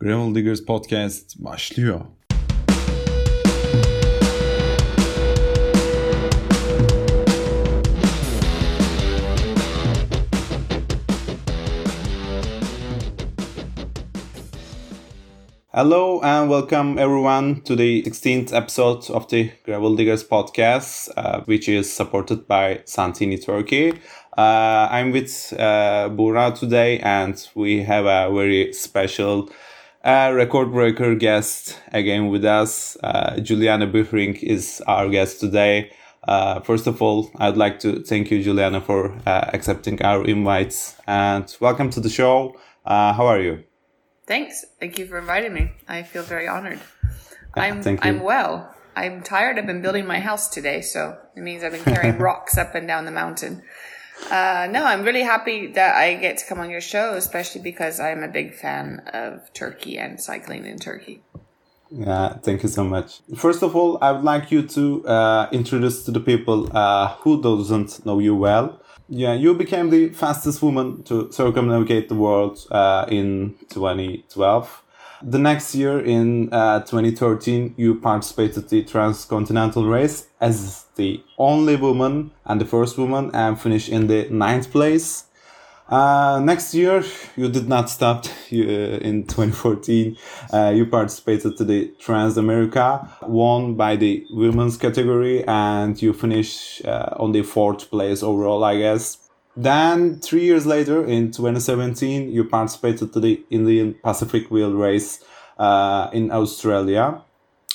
Gravel Diggers Podcast başlıyor. Hello and welcome everyone to the 16th episode of the Gravel Diggers podcast, uh, which is supported by Santini Turkey. Uh, I'm with uh, Bura today, and we have a very special uh, record breaker guest again with us. Uh, Juliana Bühring is our guest today. Uh, first of all, I'd like to thank you, Juliana, for uh, accepting our invites and welcome to the show. Uh, how are you? Thanks. Thank you for inviting me. I feel very honored. I'm thank you. I'm well. I'm tired. I've been building my house today, so it means I've been carrying rocks up and down the mountain. Uh, no, I'm really happy that I get to come on your show, especially because I'm a big fan of Turkey and cycling in Turkey. Yeah, thank you so much. First of all, I would like you to uh, introduce to the people uh, who doesn't know you well. Yeah, you became the fastest woman to circumnavigate the world uh, in 2012. The next year, in uh, 2013, you participated the transcontinental race as the only woman and the first woman and finished in the ninth place. Uh, next year, you did not stop. You, uh, in 2014, uh, you participated to the Trans America, won by the women's category, and you finished uh, on the fourth place overall, I guess. Then three years later, in 2017, you participated to the Indian Pacific Wheel Race uh, in Australia.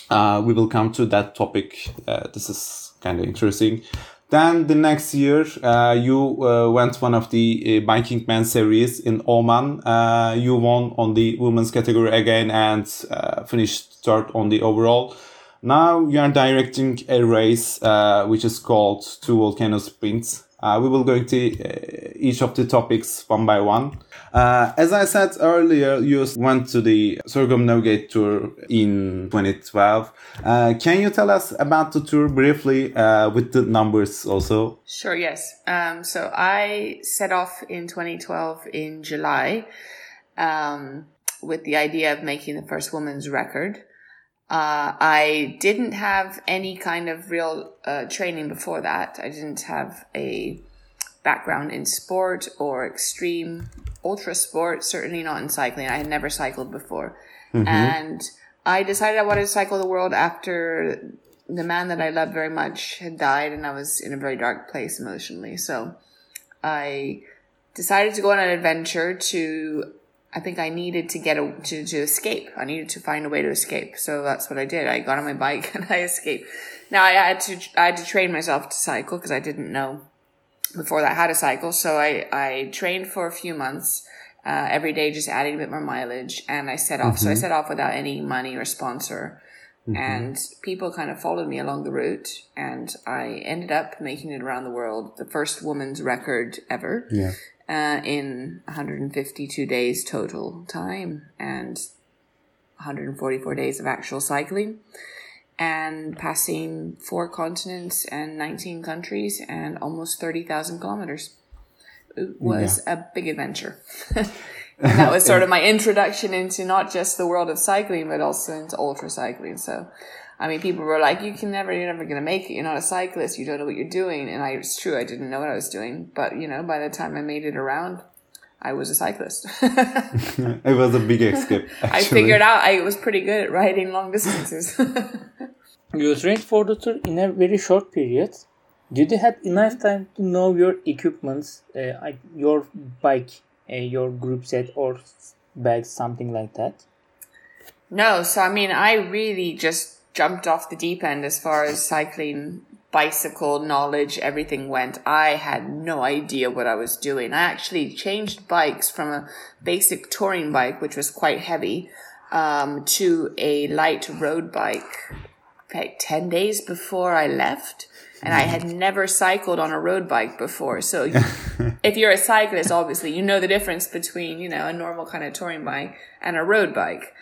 Uh, we will come to that topic. Uh, this is kind of interesting. Then the next year, uh, you uh, went one of the uh, Biking Man series in Oman. Uh, you won on the women's category again and uh, finished third on the overall. Now you are directing a race uh, which is called Two Volcano Sprints. Uh, we will go into uh, each of the topics one by one. Uh, as I said earlier, you went to the Circumnavigate Tour in 2012. Uh, can you tell us about the tour briefly uh, with the numbers also? Sure, yes. Um, so I set off in 2012 in July um, with the idea of making the first woman's record. Uh, I didn't have any kind of real uh, training before that. I didn't have a background in sport or extreme ultra sport, certainly not in cycling. I had never cycled before. And I decided I wanted to cycle the world after the man that I loved very much had died and I was in a very dark place emotionally. So I decided to go on an adventure to I think I needed to get a, to, to escape. I needed to find a way to escape. So that's what I did. I got on my bike and I escaped. Now I had to, I had to train myself to cycle because I didn't know before that how to cycle. So I, I trained for a few months, uh, every day, just adding a bit more mileage and I set off. So I set off without any money or sponsor. And people kind of followed me along the route and I ended up making it around the world, the first woman's record ever Yeah. Uh, in 152 days total time and 144 days of actual cycling and passing four continents and 19 countries and almost 30,000 kilometers. It was a big adventure. and that was sort of my introduction into not just the world of cycling, but also into ultra cycling. So, I mean, people were like, you can never, you're never going to make it. You're not a cyclist. You don't know what you're doing. And I, it's true. I didn't know what I was doing. But, you know, by the time I made it around, I was a cyclist. It was a big escape. I figured out I was pretty good at riding long distances. You trained for the tour in a very short period. Did you have enough time to know your equipments, uh, your bike, uh, your group set, or bags, something like that? No, so I mean, I really just jumped off the deep end as far as cycling, bicycle knowledge, everything went. I had no idea what I was doing. I actually changed bikes from a basic touring bike, which was quite heavy, um, to a light road bike like 10 days before I left. And I had never cycled on a road bike before. So if you're a cyclist, obviously, you know the difference between, you know, a normal kind of touring bike and a road bike.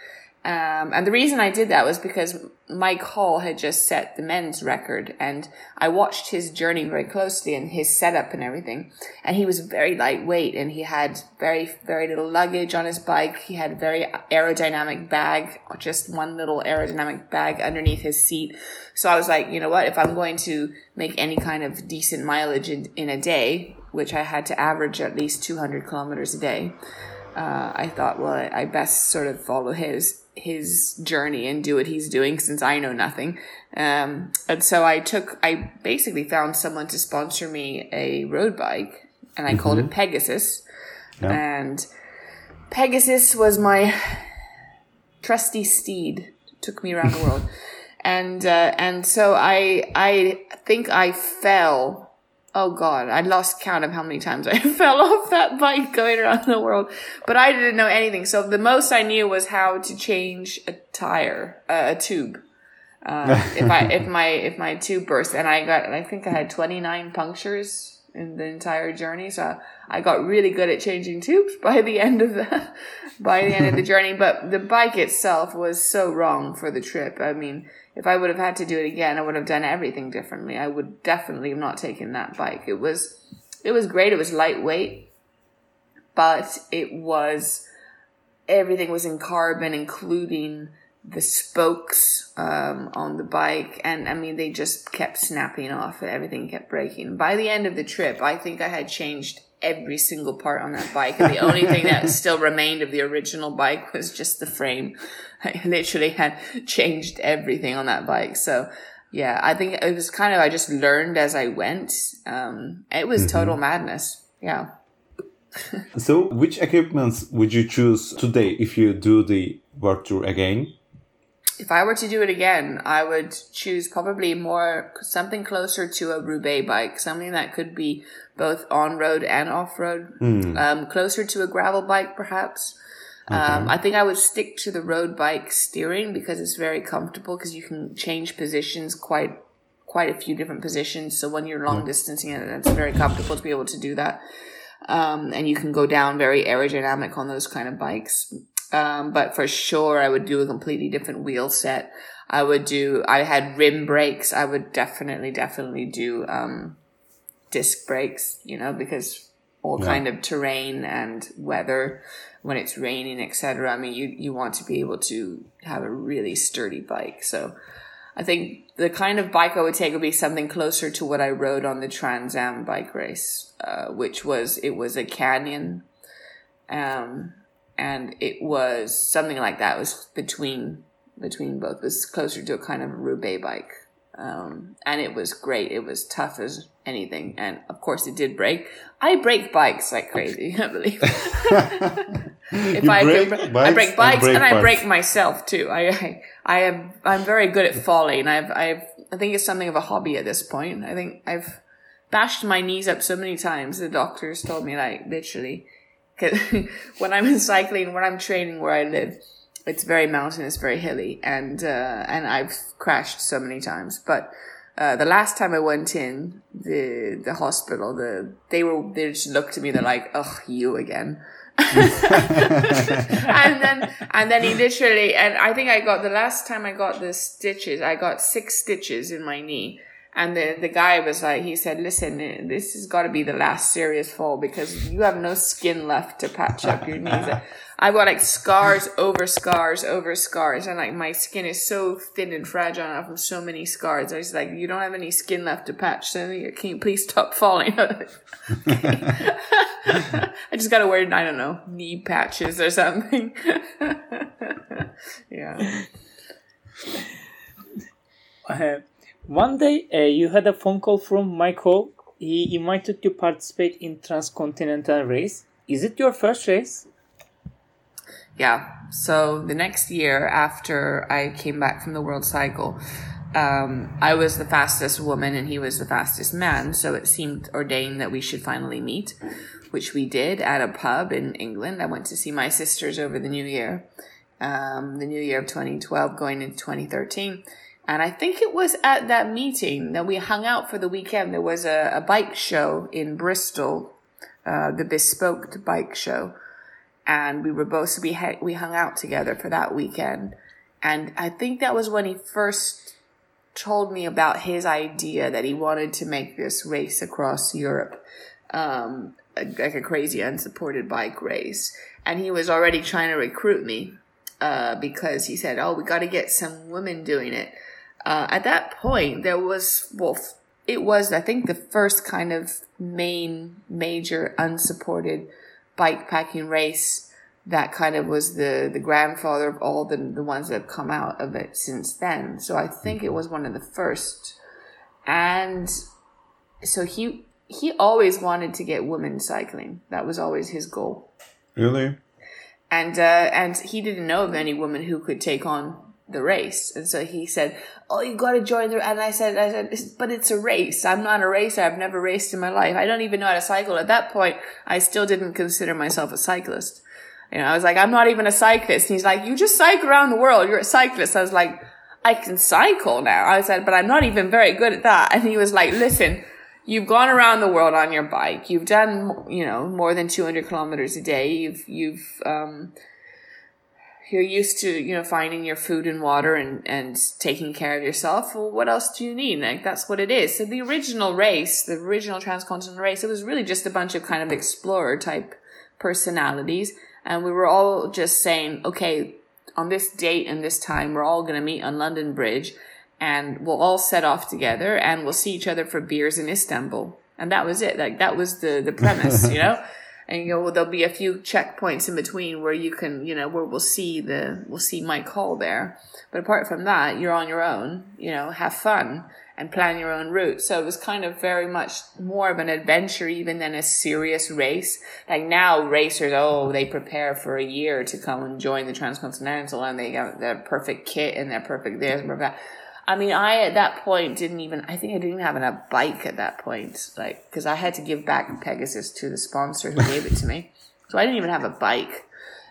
Um, and the reason I did that was because Mike Hall had just set the men's record and I watched his journey very closely and his setup and everything. And he was very lightweight and he had very, very little luggage on his bike. He had a very aerodynamic bag, just one little aerodynamic bag underneath his seat. So I was like, you know what? If I'm going to make any kind of decent mileage in, in a day, which I had to average at least 200 kilometers a day, uh, I thought, well, I best sort of follow his his journey and do what he's doing since I know nothing. Um, and so I took, I basically found someone to sponsor me a road bike, and I mm-hmm. called it. Pegasus. Yeah. And Pegasus was my trusty steed. Took me around the world, and uh, and so I I think I fell oh god, I lost count of how many times I fell off that bike going around the world. But I didn't know anything. So the most I knew was how to change a tire, uh, a tube. Uh, if I if my if my tube burst, and I got I think I had twenty nine punctures in the entire journey. So I got really good at changing tubes by the end of the by the end of the journey. But the bike itself was so wrong for the trip. I mean, if I would have had to do it again, I would have done everything differently. I would definitely have not taken that bike. It was it was great. It was lightweight, but it was everything was in carbon, including the spokes um, on the bike, and I mean they just kept snapping off. and Everything kept breaking. By the end of the trip, I think I had changed every single part on that bike, and the only thing that still remained of the original bike was just the frame. I literally had changed everything on that bike. So yeah, I think it was kind of I just learned as I went. Um, it was mm-hmm. total madness. Yeah. so, which equipments would you choose today if you do the world tour again? if I were to do it again, I would choose probably more something closer to a Roubaix bike, something that could be both on road and off road, mm. um, closer to a gravel bike, perhaps. Okay. Um, I think I would stick to the road bike steering because it's very comfortable because you can change positions quite quite a few different positions. So when you're long distancing, it's very comfortable to be able to do that. Um, and you can go down very aerodynamic on those kind of bikes. Um, but for sure, I would do a completely different wheel set. I would do, I had rim brakes. I would definitely, definitely do, um, disc brakes, you know, because all yeah. kind of terrain and weather when it's raining, etc. I mean, you, you want to be able to have a really sturdy bike. So I think the kind of bike I would take would be something closer to what I rode on the Trans Am bike race, uh, which was, it was a canyon. Um, and it was something like that. It was between between both. It was closer to a kind of Roubaix bike, um, and it was great. It was tough as anything, and of course it did break. I break bikes like crazy. I believe. if I break can, bikes I break bikes and, break and I break myself too. I, I I am I'm very good at falling. I've I've I think it's something of a hobby at this point. I think I've bashed my knees up so many times. The doctors told me like literally when I'm cycling, when I'm training where I live, it's very mountainous, very hilly, and uh, and I've crashed so many times. But uh, the last time I went in the the hospital, the they were they just looked at me. They're like, "Oh, you again." and then and then he literally and I think I got the last time I got the stitches, I got six stitches in my knee and the, the guy was like, he said, listen, this has got to be the last serious fall because you have no skin left to patch up your knees. I've got like scars over scars over scars. And like my skin is so thin and fragile now from so many scars. I was like, you don't have any skin left to patch. So you can you please stop falling? I just got to wear, I don't know, knee patches or something. yeah. One day uh, you had a phone call from Michael. He invited you to participate in transcontinental race. Is it your first race? Yeah. So the next year after I came back from the World Cycle, um, I was the fastest woman and he was the fastest man. So it seemed ordained that we should finally meet, which we did at a pub in England. I went to see my sisters over the new year, um, the new year of 2012 going into 2013. And I think it was at that meeting that we hung out for the weekend. There was a, a bike show in Bristol, uh, the Bespoke Bike Show. and we were both we we hung out together for that weekend, and I think that was when he first told me about his idea that he wanted to make this race across Europe, um, like a crazy unsupported bike race, and he was already trying to recruit me uh, because he said, "Oh, we got to get some women doing it." Uh, at that point, there was well, it was I think the first kind of main major unsupported bike packing race that kind of was the the grandfather of all the the ones that have come out of it since then. So I think it was one of the first, and so he he always wanted to get women cycling. That was always his goal. Really? And uh, and he didn't know of any woman who could take on the race. And so he said, "Oh, you got to join the." And I said, "I said, but it's a race. I'm not a racer. I've never raced in my life. I don't even know how to cycle." At that point, I still didn't consider myself a cyclist. You know, I was like, "I'm not even a cyclist." And he's like, "You just cycle around the world. You're a cyclist." I was like, "I can cycle now." I said, "But I'm not even very good at that." And he was like, "Listen." You've gone around the world on your bike. You've done, you know, more than 200 kilometers a day. You've, you've, um, you're used to you know finding your food and water and and taking care of yourself well what else do you need? Like that's what it is. So the original race the original transcontinental race it was really just a bunch of kind of explorer type personalities. And we were all just saying okay on this date and this time we're all going to meet on london bridge and we'll all set off together and we'll see each other for beers in istanbul. And that was it. Like that was the the premise you know and you know there'll be a few checkpoints in between where you can you know where we'll see the we'll see Mike Hall there. But apart from that, you're on your own. You know, have fun and plan your own route. So it was kind of very much more of an adventure even than a serious race. Like now racers, oh, they prepare for a year to come and join the Transcontinental and they got their perfect kit and their perfect this and perfect that. I mean, I at that point didn't even, I think I didn't even have a bike at that point, like, because I had to give back Pegasus to the sponsor who gave it to me. So I didn't even have a bike.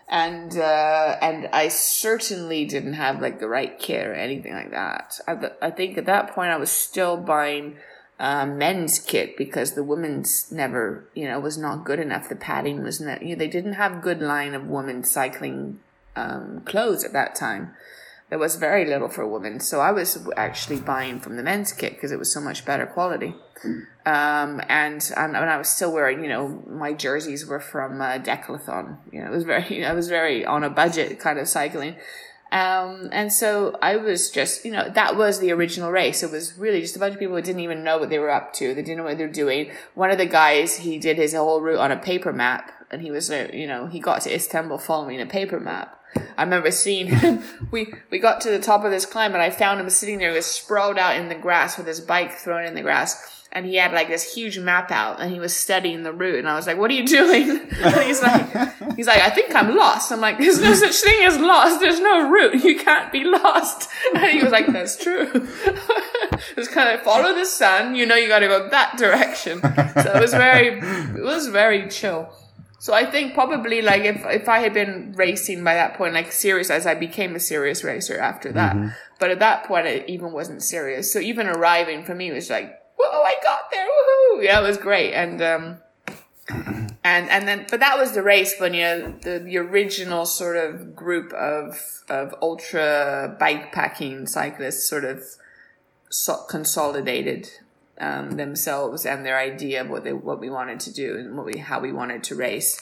And, uh, and I certainly didn't have like the right kit or anything like that. I, I think at that point I was still buying, uh, men's kit because the women's never, you know, was not good enough. The padding was not, you know, they didn't have good line of women cycling, um, clothes at that time there was very little for women. So I was actually buying from the men's kit because it was so much better quality. Um, and, and, I was still wearing, you know, my jerseys were from uh, Decathlon. You know, it was very, I was very on a budget kind of cycling. Um, and so I was just, you know, that was the original race. It was really just a bunch of people who didn't even know what they were up to. They didn't know what they were doing. One of the guys, he did his whole route on a paper map and he was, you know, he got to Istanbul following a paper map. I remember seeing him. we we got to the top of this climb, and I found him sitting there, was sprawled out in the grass with his bike thrown in the grass, and he had like this huge map out, and he was studying the route. And I was like, "What are you doing?" And he's like, "He's like, I think I'm lost." I'm like, "There's no such thing as lost. There's no route. You can't be lost." And he was like, "That's true." Just kind of follow the sun. You know, you got to go that direction. So it was very, it was very chill. So I think probably like if if I had been racing by that point, like serious as I became a serious racer after that. Mm-hmm. But at that point, it even wasn't serious. So even arriving for me was like, whoa, I got there, woohoo! Yeah, it was great. And um, and and then but that was the race when you know the, the original sort of group of of ultra bike packing cyclists sort of so- consolidated um, themselves and their idea of what they what we wanted to do and what we how we wanted to race.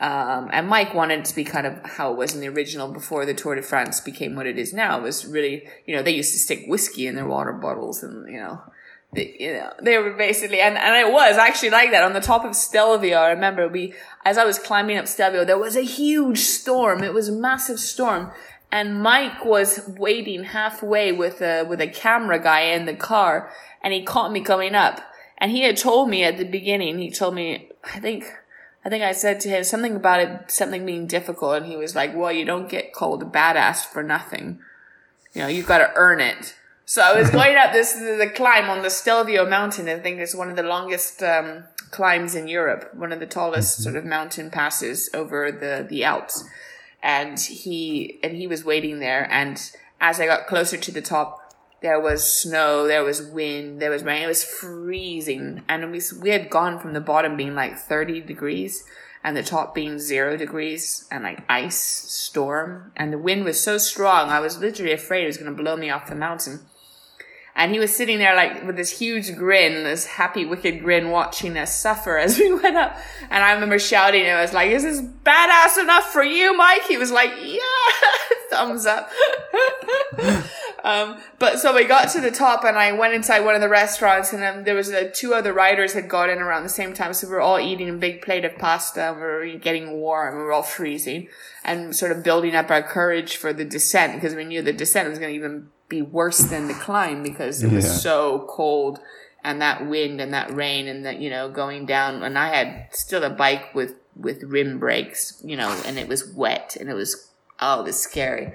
Um, and Mike wanted to be kind of how it was in the original before the Tour de France became what it is now. It was really, you know, they used to stick whiskey in their water bottles and, you know, they, you know, they were basically, and, and it was actually like that on the top of Stelvio. I remember we, as I was climbing up Stelvio, there was a huge storm. It was a massive storm. And Mike was waiting halfway with a, with a camera guy in the car and he caught me coming up. And he had told me at the beginning, he told me, I think, I think I said to him something about it, something being difficult. And he was like, well, you don't get called a badass for nothing. You know, you've got to earn it. So I was going up this, the climb on the Stelvio mountain. I think it's one of the longest, um, climbs in Europe, one of the tallest mm-hmm. sort of mountain passes over the, the Alps. And he, and he was waiting there. And as I got closer to the top, there was snow, there was wind, there was rain. It was freezing, and we we had gone from the bottom being like thirty degrees, and the top being zero degrees and like ice storm. And the wind was so strong, I was literally afraid it was going to blow me off the mountain. And he was sitting there like with this huge grin, this happy, wicked grin, watching us suffer as we went up. And I remember shouting, I was like, is this badass enough for you, Mike? He was like, yeah, thumbs up. um, but so we got to the top and I went inside one of the restaurants and then there was uh, two other riders had got in around the same time. So we were all eating a big plate of pasta and we were getting warm. We were all freezing and sort of building up our courage for the descent because we knew the descent was going to even be worse than the climb because it was Yeah. so cold and that wind and that rain and that you know going down. And I had still a bike with with rim brakes you know and it was wet and it was oh it was scary.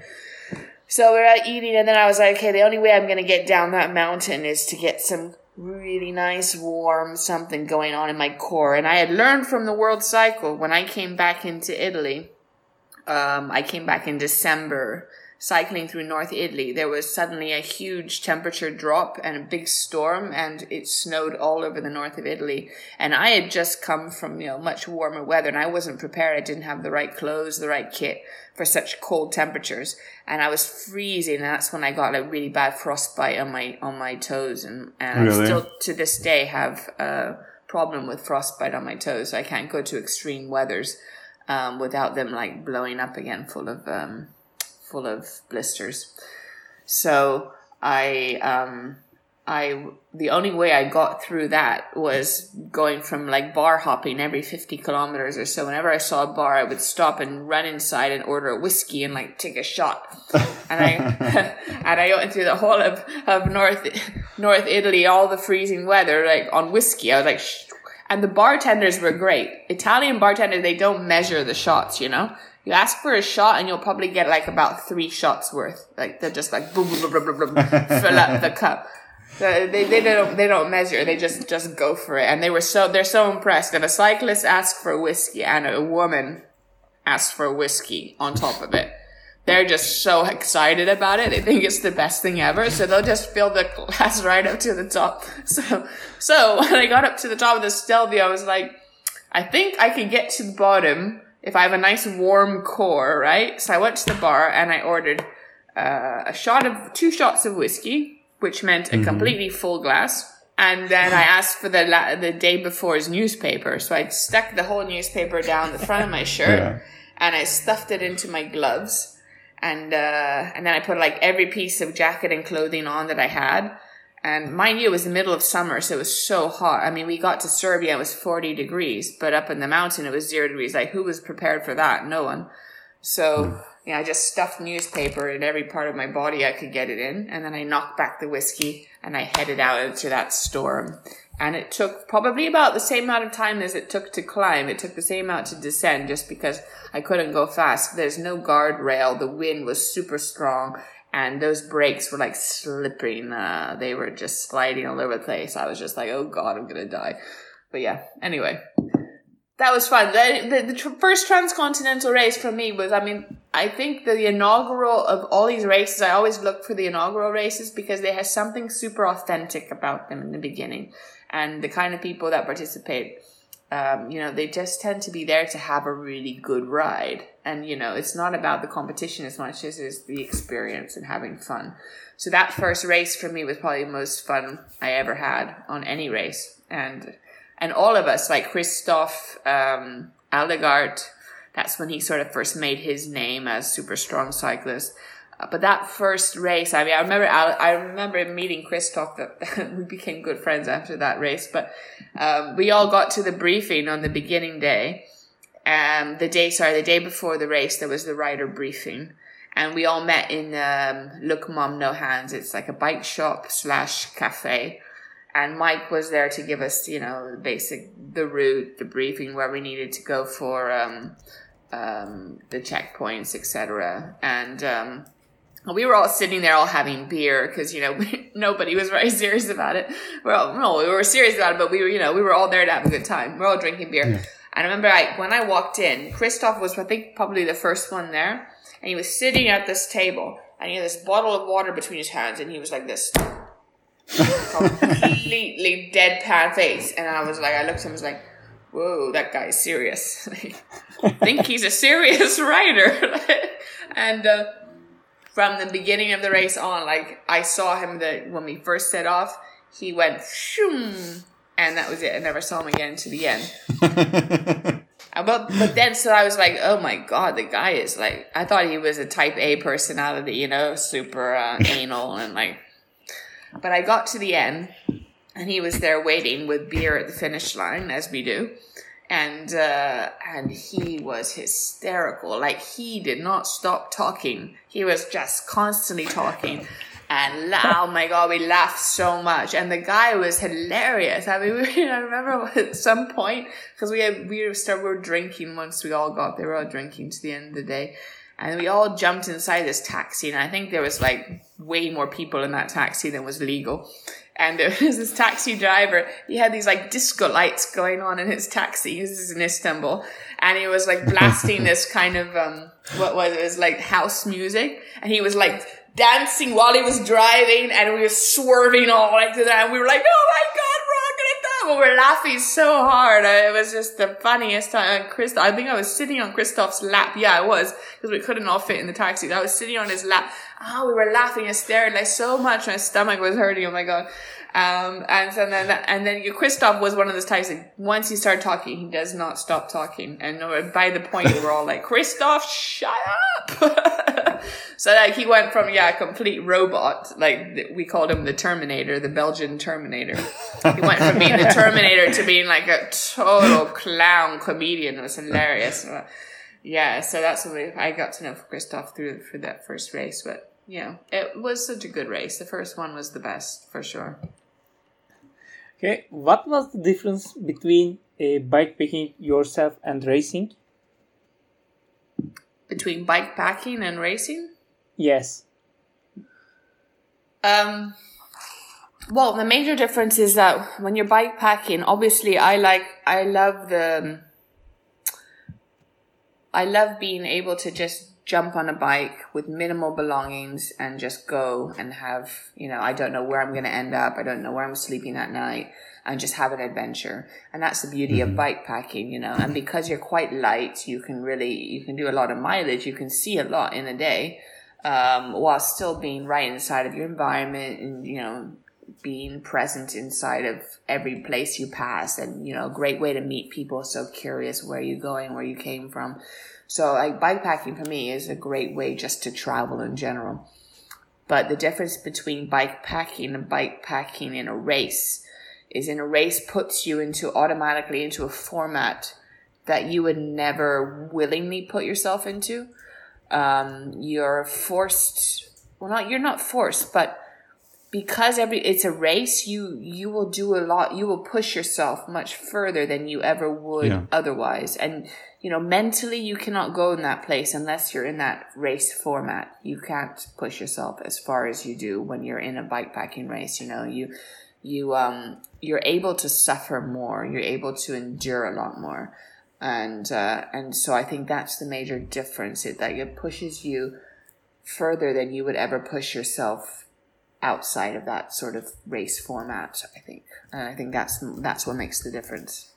So we're out eating and then I was like okay the only way I'm gonna get down that mountain is to get some really nice warm something going on in my core. And I had learned from the world cycle. When I came back into Italy um, I came back in December cycling through North Italy. There was suddenly a huge temperature drop and a big storm, and it snowed all over the north of Italy. And I had just come from you know much warmer weather, and I wasn't prepared. I didn't have the right clothes, the right kit for such cold temperatures, and I was freezing. And that's when I got a really bad frostbite on my on my toes, and and I still to this day have a problem with frostbite on my toes. So I can't go to extreme weathers um, without them like blowing up again, full of um, full of blisters. So I um, I the only way I got through that was going from like bar hopping every fifty kilometers or so. Whenever I saw a bar, I would stop and run inside and order a whiskey and like take a shot. And I and I went through the whole of, of North North Italy, all the freezing weather, like on whiskey. I was like, and the bartenders were great. Italian bartenders, they don't measure the shots, you know. You ask for a shot and you'll probably get like about three shots worth. Like they're just like boom, boom, boom, boom, boom, boom, fill up the cup. Uh, They, they don't they don't measure. They just just go for it. And they were so they're so impressed. If a cyclist asks for whiskey and a woman asks for whiskey on top of it, they're just so excited about it. They think it's the best thing ever. So they'll just fill the glass right up to the top. So so when I got up to the top of the Stelvio, I was like, I think I can get to the bottom if I have a nice warm core, right? So I went to the bar and I ordered uh, a shot of two shots of whiskey, which meant a completely full glass. And then I asked for the la- the day before's newspaper, so I stuck the whole newspaper down the front of my shirt, Yeah. and I stuffed it into my gloves, and uh, and then I put like every piece of jacket and clothing on that I had. And mind you, it was the middle of summer, so it was so hot. I mean, we got to Serbia, it was 40 degrees, but up in the mountain, it was zero degrees. Like, who was prepared for that? No one. So, hmm. yeah, I just stuffed newspaper in every part of my body I could get it in. And then I knocked back the whiskey and I headed out into that storm. And it took probably about the same amount of time as it took to climb. It took the same amount to descend just because I couldn't go fast. There's no guardrail. The wind was super strong and those brakes were like slipping. Uh, they were just sliding all over the place. I was just like, oh God, I'm to die. But yeah, anyway, that was fun. The, the, the tr- first transcontinental race for me was, I mean, I think the inaugural of all these races, I always look for the inaugural races because they have something super authentic about them in the beginning. And the kind of people that participate, um, you know, they just tend to be there to have a really good ride. And, you know, it's not about the competition as much as it's the experience and having fun. So that first race for me was probably the most fun I ever had on any race. And, and all of us, like Christoph, um, Allegaert, that's when he sort of first made his name as super strong cyclist. Uh, but that first race, I mean, I remember, I remember meeting Christoph. That we became good friends after that race. But um, we all got to the briefing on the beginning day. Um, the day, sorry, the day before the race, there was the rider briefing, and we all met in um, Look Mom No Hands. It's like a bike shop slash cafe and Mike was there to give us, you know, the basic the route, the briefing where we needed to go for um, um, the checkpoints, etc. And um, we were all sitting there, all having beer because you know nobody was very serious about it. We're no, we were serious about it, but we were, you know, we were all there to have a good time. We're all drinking beer. And I remember, I when I walked in, Christoph was, I think, probably the first one there, and he was sitting at this table, and he had this bottle of water between his hands, and he was like this completely deadpan face. And I was like, I looked at him, I was like, whoa, that guy's serious. I think he's a serious writer. and uh, from the beginning of the race on, like I saw him that when we first set off, he went shoom, and that was it. I never saw him again to the end. But but then so I was like, oh my god, the guy is like I thought he was a type A personality, you know, super uh, anal and like. But I got to the end, and he was there waiting with beer at the finish line, as we do, and uh, and he was hysterical. Like he did not stop talking. He was just constantly talking and oh my god, we laughed so much, and the guy was hilarious. I mean, we, I remember at some point because we had, we started we were drinking once we all got there, we were all drinking to the end of the day, and we all jumped inside this taxi, and I think there was like way more people in that taxi than was legal. And there was this taxi driver. He had these like disco lights going on in his taxi. This is in Istanbul, and he was like blasting this kind of um, what was it? it was like house music, and he was like dancing while he was driving and we were swerving all like that. And we were like, oh my God, But we're laughing so hard. Uh, it was just the funniest time. And Chris, I think I was sitting on Christoph's lap. Yeah, I was because we couldn't all fit in the taxi. I was sitting on his lap. Oh, we were laughing and staring like so much. My stomach was hurting. Oh my God. Um, and, and then, and then Christoph was one of those types that once he started talking, he does not stop talking. And by the point, we were all like, Christoph, shut up. so like he went from, yeah, a complete robot. Like we called him the Terminator, the Belgian Terminator. He went from being the Terminator to being like a total clown comedian. It was hilarious. Yeah. So that's what we, I got to know Christoph through for that first race, but yeah, it was such a good race. The first one was the best for sure. Okay, what was the difference between uh, bikepacking yourself and racing? Between bikepacking and racing? Yes. Um. Well, the major difference is that when you're bikepacking, obviously, I like, I love the, I love being able to just jump on a bike with minimal belongings and just go and have, you know, I don't know where I'm going to end up. I don't know where I'm sleeping that night and just have an adventure. And that's the beauty mm-hmm. of bike packing, you know, and because you're quite light, you can really, you can do a lot of mileage. You can see a lot in a day, um, while still being right inside of your environment and, you know, being present inside of every place you pass and, you know, a great way to meet people so curious where you're going, where you came from. So like bikepacking for me is a great way just to travel in general. But the difference between bikepacking and bikepacking in a race is in a race puts you into automatically into a format that you would never willingly put yourself into. Um, you're forced, well, not, you're not forced, but because every it's a race you you will do a lot you will push yourself much further than you ever would yeah. otherwise. And you know mentally you cannot go in that place unless you're in that race format. You can't push yourself as far as you do when you're in a bikepacking race you know? You you um you're able to suffer more. You're able to endure a lot more. And uh, and so i think that's the major difference it that it pushes you further than you would ever push yourself outside of that sort of race format. I think, and I think that's that's what makes the difference.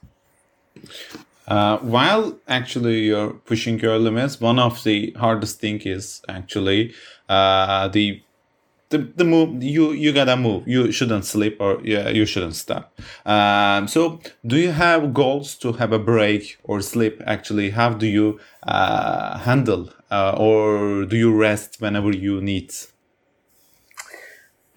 Uh, while actually you're pushing your limits, one of the hardest thing is actually uh, the the, the move you you gotta move you shouldn't sleep or yeah you shouldn't stop um, so do you have goals to have a break or sleep actually how do you uh, handle uh, or do you rest whenever you need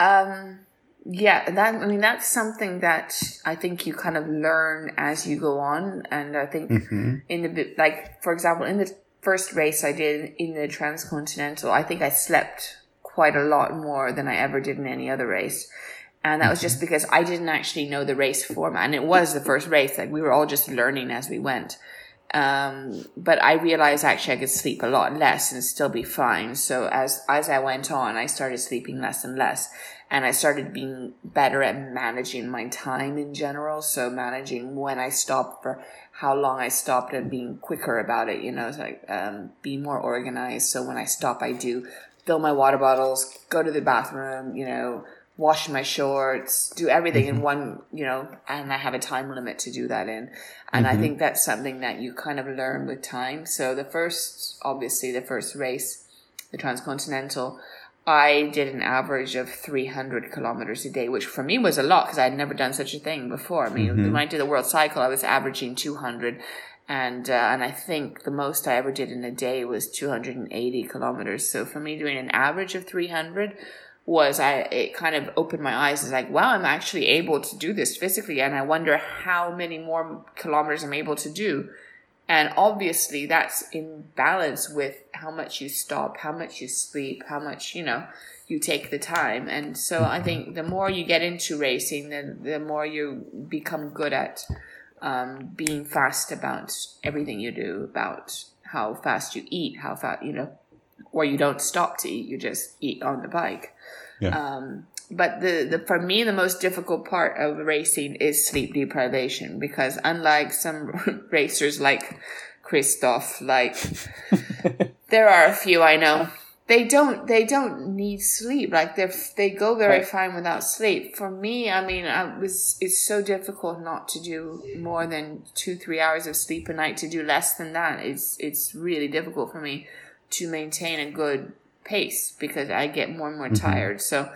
um, yeah, that I mean that's something that I think you kind of learn as you go on, and I think mm-hmm. in the like for example in the first race I did in the transcontinental, I think I slept quite a lot more than I ever did in any other race. And that was just mm-hmm. because I didn't actually know the race format. And it was the first race. Like we were all just learning as we went. Um, but I realized actually I could sleep a lot less and still be fine. So as, as I went on, I started sleeping less and less and I started being better at managing my time in general. So managing when I stopped for how long I stopped and being quicker about it, you know, it's like, um, be more organized. So when I stop, I do fill my water bottles, go to the bathroom, you know, wash my shorts, do everything in mm-hmm. one, you know, and I have a time limit to do that in. And I mm-hmm. think that's something that you kind of learn with time. So the first, obviously, the first race, the Transcontinental, I did an average of 300 kilometers a day, which for me was a lot because I had never done such a thing before. I mean, when mm-hmm. I did the world cycle, I was averaging 200. And, uh, and I think the most I ever did in a day was 280 kilometers. So for me, doing an average of 300 was I it kind of opened my eyes. It's like, wow, I'm actually able to do this physically, and I wonder how many more kilometers I'm able to do. And obviously, that's in balance with how much you stop, how much you sleep, how much you know you take the time. And so I think the more you get into racing, the the more you become good at um, being fast about everything you do, about how fast you eat, how fast you know, or you don't stop to eat, you just eat on the bike. Yeah. Um, but the, the for me the most difficult part of racing is sleep deprivation because unlike some racers like Christoph, like there are a few I know they don't they don't need sleep like they they go very Right. fine without sleep for me i mean i was it's so difficult not to do more than two three hours of sleep a night to do less than that it's it's really difficult for me to maintain a good pace because i get more and more tired. So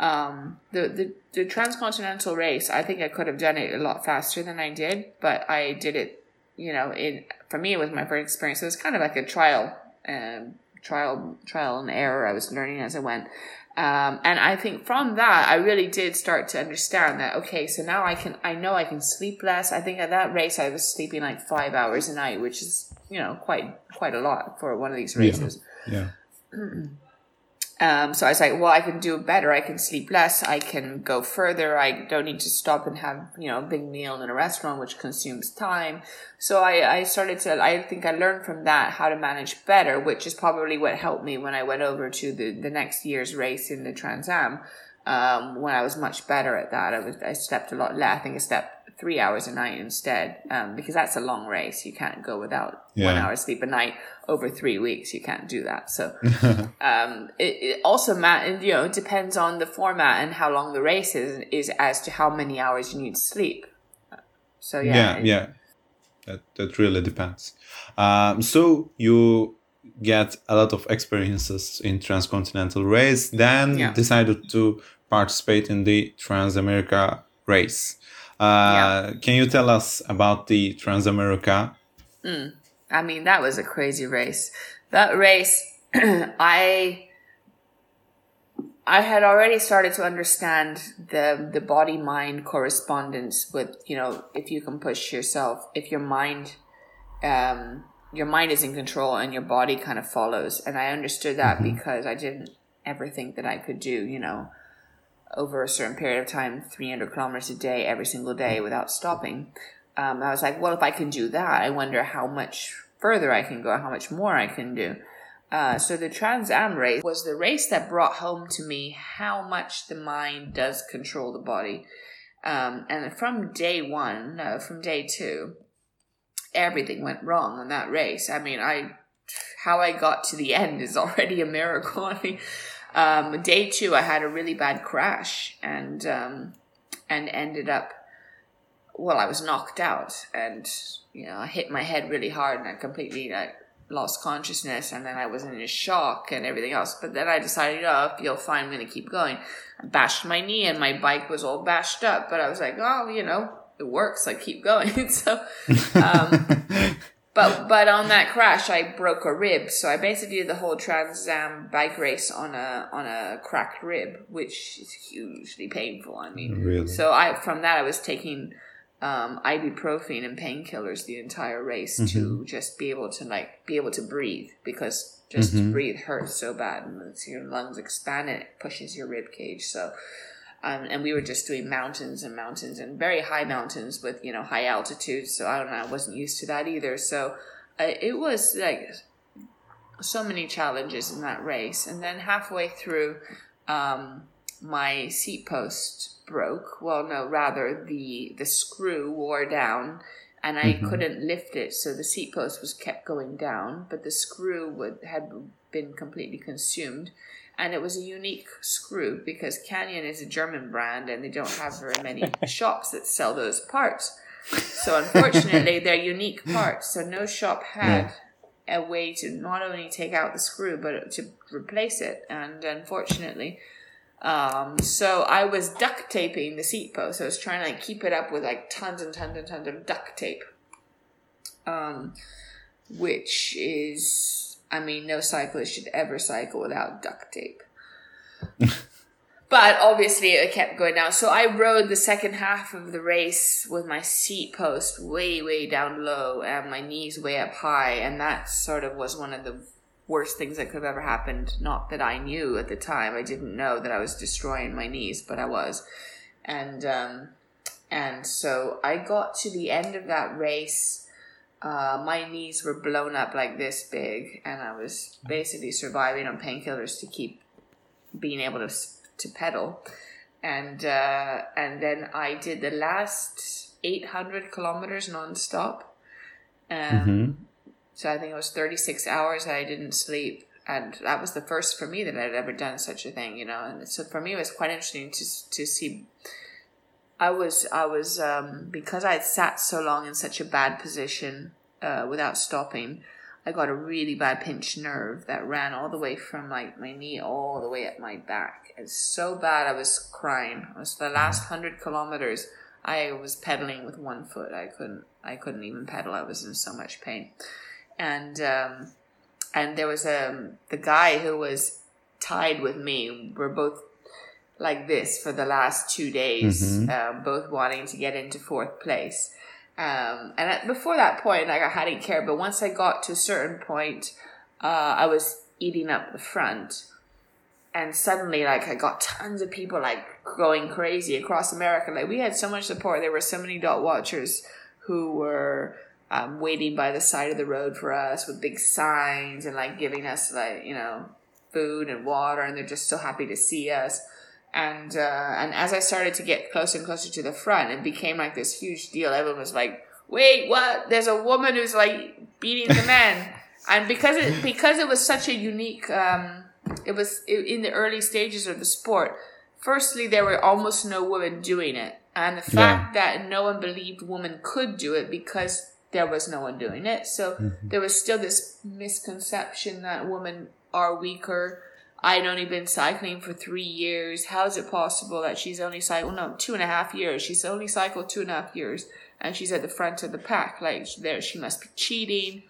um the, the the transcontinental race i think i could have done it a lot faster than i did but i did it you know it for me it was my first experience. So it was kind of like a trial um trial trial and error i was learning as i went. Um, and i think from that i really did start to understand that okay so now i can i know i can sleep less. I think at that race i was sleeping like five hours a night which is you know quite quite a lot for one of these races Yeah. um, so I was like, well, I can do better. I can sleep less. I can go further. I don't need to stop and have, you know, a big meal in a restaurant, which consumes time. So I, I started to, I think I learned from that how to manage better, which is probably what helped me when I went over to the, the next year's race in the Trans Am. Um, when I was much better at that, I was, I slept a lot less. I think I slept three hours a night instead, um, because that's a long race. You can't go without one Yeah. hour sleep a night over three weeks. You can't do that. So, um, it, it also ma- you know it depends on the format and how long the race is is as to how many hours you need to sleep. So yeah, yeah, it- yeah. That that really depends. Um, so you get a lot of experiences in transcontinental race, then Yeah. decided to participate in the Transamerica race. Uh, Can you tell us about the Transamerica? I mean, that was a crazy race. That race, I, I had already started to understand the the body mind correspondence with you know if you can push yourself if your mind, um, your mind is in control and your body kind of follows, and I understood that because I didn't ever think that I could do you know over a certain period of time 300 kilometers a day every single day without stopping um, I was like, well, if I can do that, I wonder how much further I can go, how much more I can do. Uh, so the Trans Am race was the race that brought home to me how much the mind does control the body. Um, and from day one, no, from day two, everything went wrong on that race. I mean, I, how I got to the end is already a miracle. Um, day two, I had a really bad crash and, um, and ended up well, I was knocked out, and you know, I hit my head really hard, and I completely like lost consciousness, and then I was in a shock and everything else. But then I decided, oh, feel fine, I'm gonna keep going. I bashed my knee, and my bike was all bashed up, but I was like, oh, you know, it works. I keep going. so, um, but but on that crash, I broke a rib. So I basically did the whole Trans Am bike race on a on a cracked rib, which is hugely painful. I mean, Really? so I from that I was taking um, ibuprofen and painkillers the entire race to just be able to like be able to breathe because just to breathe hurts so bad and it's your lungs expand and it pushes your rib cage. So. Um, and we were just doing mountains and mountains and very high mountains with you know high altitudes. So I don't know, I wasn't used to that either. So uh, it was like so many challenges in that race. And then halfway through, um, my seat post broke. Well, no, rather the the screw wore down, and I mm-hmm. couldn't lift it. So the seat post was kept going down, but the screw would had been completely consumed. and it was a unique screw because Canyon is a German brand and they don't have very many shops that sell those parts. So unfortunately, they're unique parts. So no shop had a way to not only take out the screw but to replace it. And unfortunately, um, so I was duct taping the seat post. I was trying to like keep it up with like tons and tons and tons of duct tape. Um, which is, I mean, no cyclist should ever cycle without duct tape. but obviously, it kept going down. So I rode the second half of the race with my seat post way, way down low and my knees way up high, and that sort of was one of the worst things that could have ever happened. Not that I knew at the time. I didn't know that I was destroying my knees, but I was. And um, and so I got to the end of that race. Uh, my knees were blown up like this big, and I was basically surviving on painkillers to keep being able to to pedal. And uh, and then I did the last 800 kilometers nonstop. Um, Mm-hmm. So I think it was 36 hours that I didn't sleep. And that was the first for me that I'd ever done such a thing, you know. And so for me, it was quite interesting to to see. I was I was um, because I had sat so long in such a bad position uh, without stopping. I got a really bad pinched nerve that ran all the way from like my knee all the way up my back. It's so bad I was crying. It was the last hundred kilometers. I was pedaling with one foot. I couldn't. I couldn't even pedal. I was in so much pain, and um, and there was um the guy who was tied with me. We're both like this for the last two days, Mhm. uh, both wanting to get into fourth place. Um, and at, before that point, like I hadn't cared. But once I got to a certain point, uh, I was eating up the front, and suddenly, like I got tons of people like going crazy across America. Like we had so much support. There were so many dot watchers who were um, waiting by the side of the road for us with big signs and like giving us like you know food and water, and they're just so happy to see us. And uh, and as I started to get closer and closer to the front, it became like this huge deal. Everyone was like, "Wait, what? There's a woman who's like beating the man." and because it because it was such a unique, um, it was in the early stages of the sport. Firstly, there were almost no women doing it, and the fact that no one believed women could do it because there was no one doing it. So there was still this misconception that women are weaker. I'd only been cycling for three years. How is it possible that she's only cycled no two and a half years? She's only cycled two and a half years, and she's at the front of the pack. Like there, she must be cheating.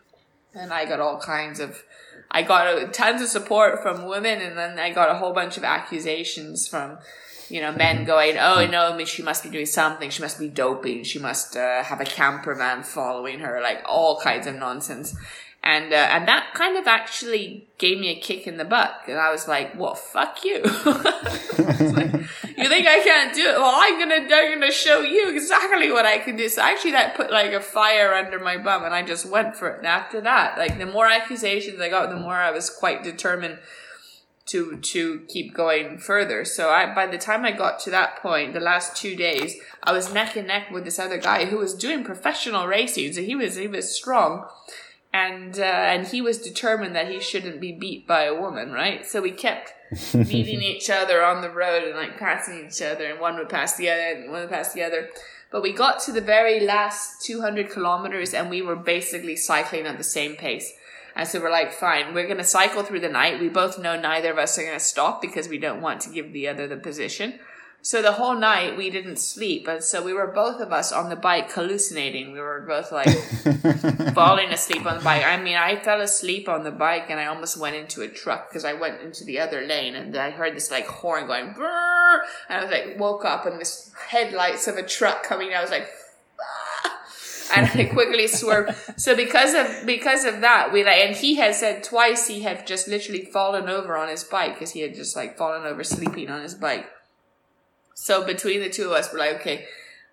And I got all kinds of, I got uh, tons of support from women, and then I got a whole bunch of accusations from, you know, men going, "Oh no, I mean, she must be doing something. She must be doping. She must uh, have a camper van following her." Like all kinds of nonsense and uh, and that kind of actually gave me a kick in the butt and I was like, "Well, fuck you! Like, you think I can't do it? Well, I'm gonna I'm gonna show you exactly what I can do." So actually, that put like a fire under my bum, and I just went for it. And after that, like the more accusations I got, the more I was quite determined to to keep going further. So I by the time I got to that point, the last two days, I was neck and neck with this other guy who was doing professional racing. So he was he was strong and uh, and he was determined that he shouldn't be beat by a woman, right? So we kept meeting each other on the road and like passing each other, and one would pass the other, and one would pass the other. But we got to the very last 200 kilometers, and we were basically cycling at the same pace. And so we're like, fine, we're gonna cycle through the night. We both know neither of us are gonna stop because we don't want to give the other the position. So the whole night we didn't sleep, and so we were both of us on the bike hallucinating. We were both like falling asleep on the bike. I mean, I fell asleep on the bike and I almost went into a truck because I went into the other lane and I heard this like horn going brrr, and I was like woke up and this headlights of a truck coming. I was like. And I quickly swerved. So because of because of that, we like, and he had said twice he had just literally fallen over on his bike because he had just like fallen over sleeping on his bike. So between the two of us, we're like, okay,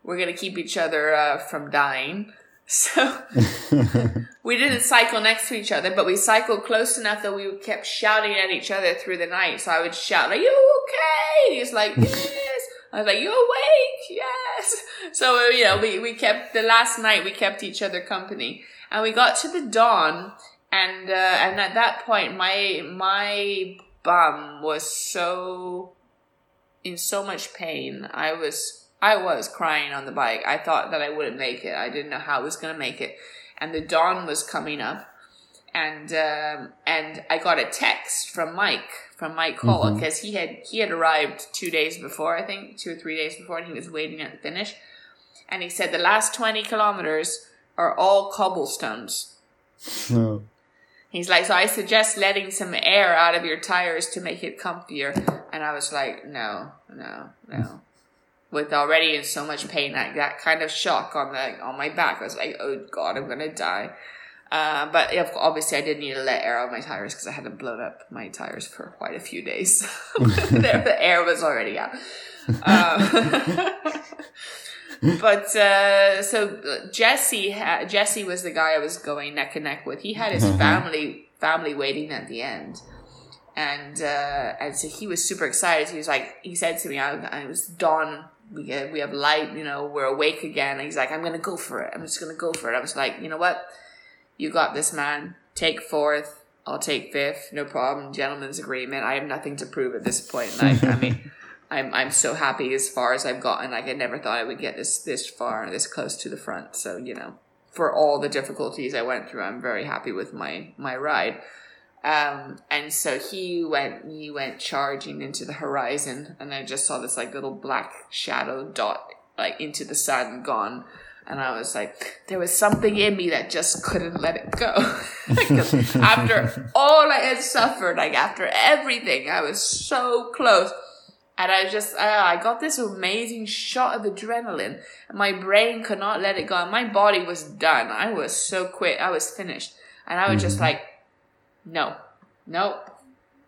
we're gonna keep each other uh, from dying. So we didn't cycle next to each other, but we cycled close enough that we kept shouting at each other through the night. So I would shout like, "You okay?" He's like, "Yes." I was like, "You awake?" Yes. So you know, we we kept the last night we kept each other company, and we got to the dawn, and uh, and at that point, my my bum was so in so much pain. I was I was crying on the bike. I thought that I wouldn't make it. I didn't know how I was to make it. And the dawn was coming up and um, and I got a text from Mike from Mike Hall because mm-hmm. he had he had arrived two days before I think two or three days before and he was waiting at the finish, and he said the last twenty kilometers are all cobblestones. No. He's like, so I suggest letting some air out of your tires to make it comfier. And I was like, no, no, no. With already in so much pain, like that kind of shock on the on my back, I was like, oh god, I'm gonna die. Uh, but obviously, I did need to let air out of my tires because I hadn't blown up my tires for quite a few days. the air was already out. Uh, but uh, so Jesse, ha- Jesse was the guy I was going neck and neck with. He had his mm-hmm. family family waiting at the end, and uh, and so he was super excited. He was like, he said to me, "I, I was dawn." We get, we have light, you know, we're awake again. And he's like, I'm gonna go for it. I'm just gonna go for it. I was like, you know what? You got this, man. Take fourth. I'll take fifth. No problem. Gentleman's agreement. I have nothing to prove at this point. Like, I mean, I'm I'm so happy as far as I've gotten. Like, I never thought I would get this this far, this close to the front. So you know, for all the difficulties I went through, I'm very happy with my my ride. Um, and so he went he went charging into the horizon, and I just saw this like little black shadow dot like into the sun gone and I was like, there was something in me that just couldn't let it go. after all I had suffered, like after everything, I was so close. And I just, uh, I got this amazing shot of adrenaline. And my brain could not let it go. And my body was done. I was so quit. I was finished. And I was just mm-hmm. like, no, no,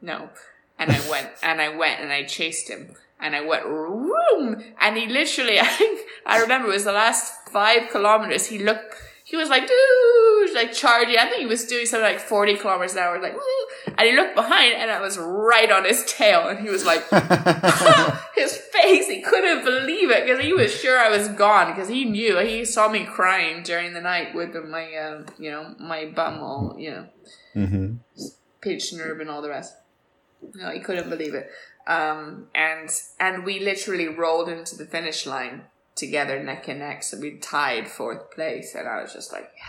no. And I went, and I went, and I chased him and I went room, and he literally, I, think I remember it was the last five kilometers. He looked, he was like, dude, like charging. I think he was doing something like forty kilometers an hour, like, Woo! and he looked behind, and I was right on his tail, and he was like, his face, he couldn't believe it because he was sure I was gone because he knew he saw me crying during the night with my, uh, you know, my bum all, you know, mm-hmm. pinched nerve and all the rest. No, he couldn't believe it. Um, and and we literally rolled into the finish line together neck and neck. So we tied fourth place, and I was just like, yeah.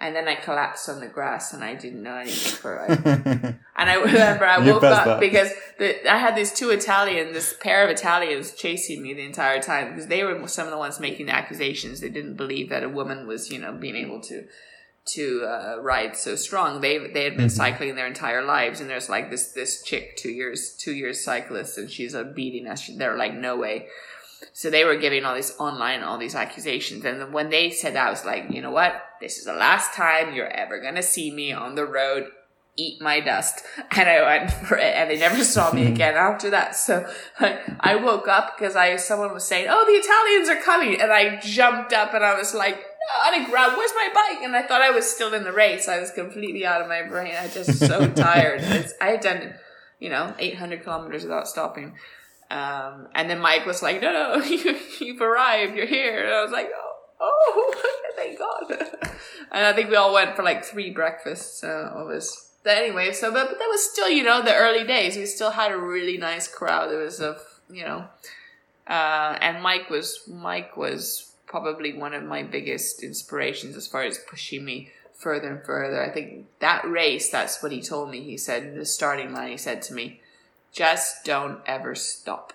And then I collapsed on the grass, and I didn't know anything for it. and I remember I woke up that. because the, I had these two Italians, this pair of Italians chasing me the entire time because they were some of the ones making the accusations. They didn't believe that a woman was, you know, being able to to uh, ride so strong. They they had been mm-hmm. cycling their entire lives, and there's like this this chick, two years two years cyclist, and she's a beating us. They're like, no way. So they were giving all these online, all these accusations, and when they said that, I was like, you know what? This is the last time you're ever gonna see me on the road. Eat my dust, and I went for it, and they never saw me again after that. So I woke up because I someone was saying, "Oh, the Italians are coming," and I jumped up and I was like, I grabbed, where's my bike? And I thought I was still in the race. I was completely out of my brain. I just so tired. It's, I had done, you know, 800 kilometers without stopping. Um, and then Mike was like, no, no, you, you've arrived. You're here. And I was like, oh, oh, thank God. and I think we all went for like three breakfasts. So it was, anyway, so, but, but that was still, you know, the early days. We still had a really nice crowd. It was of, you know, uh, and Mike was, Mike was probably one of my biggest inspirations as far as pushing me further and further. I think that race, that's what he told me. He said in the starting line, he said to me, just don't ever stop.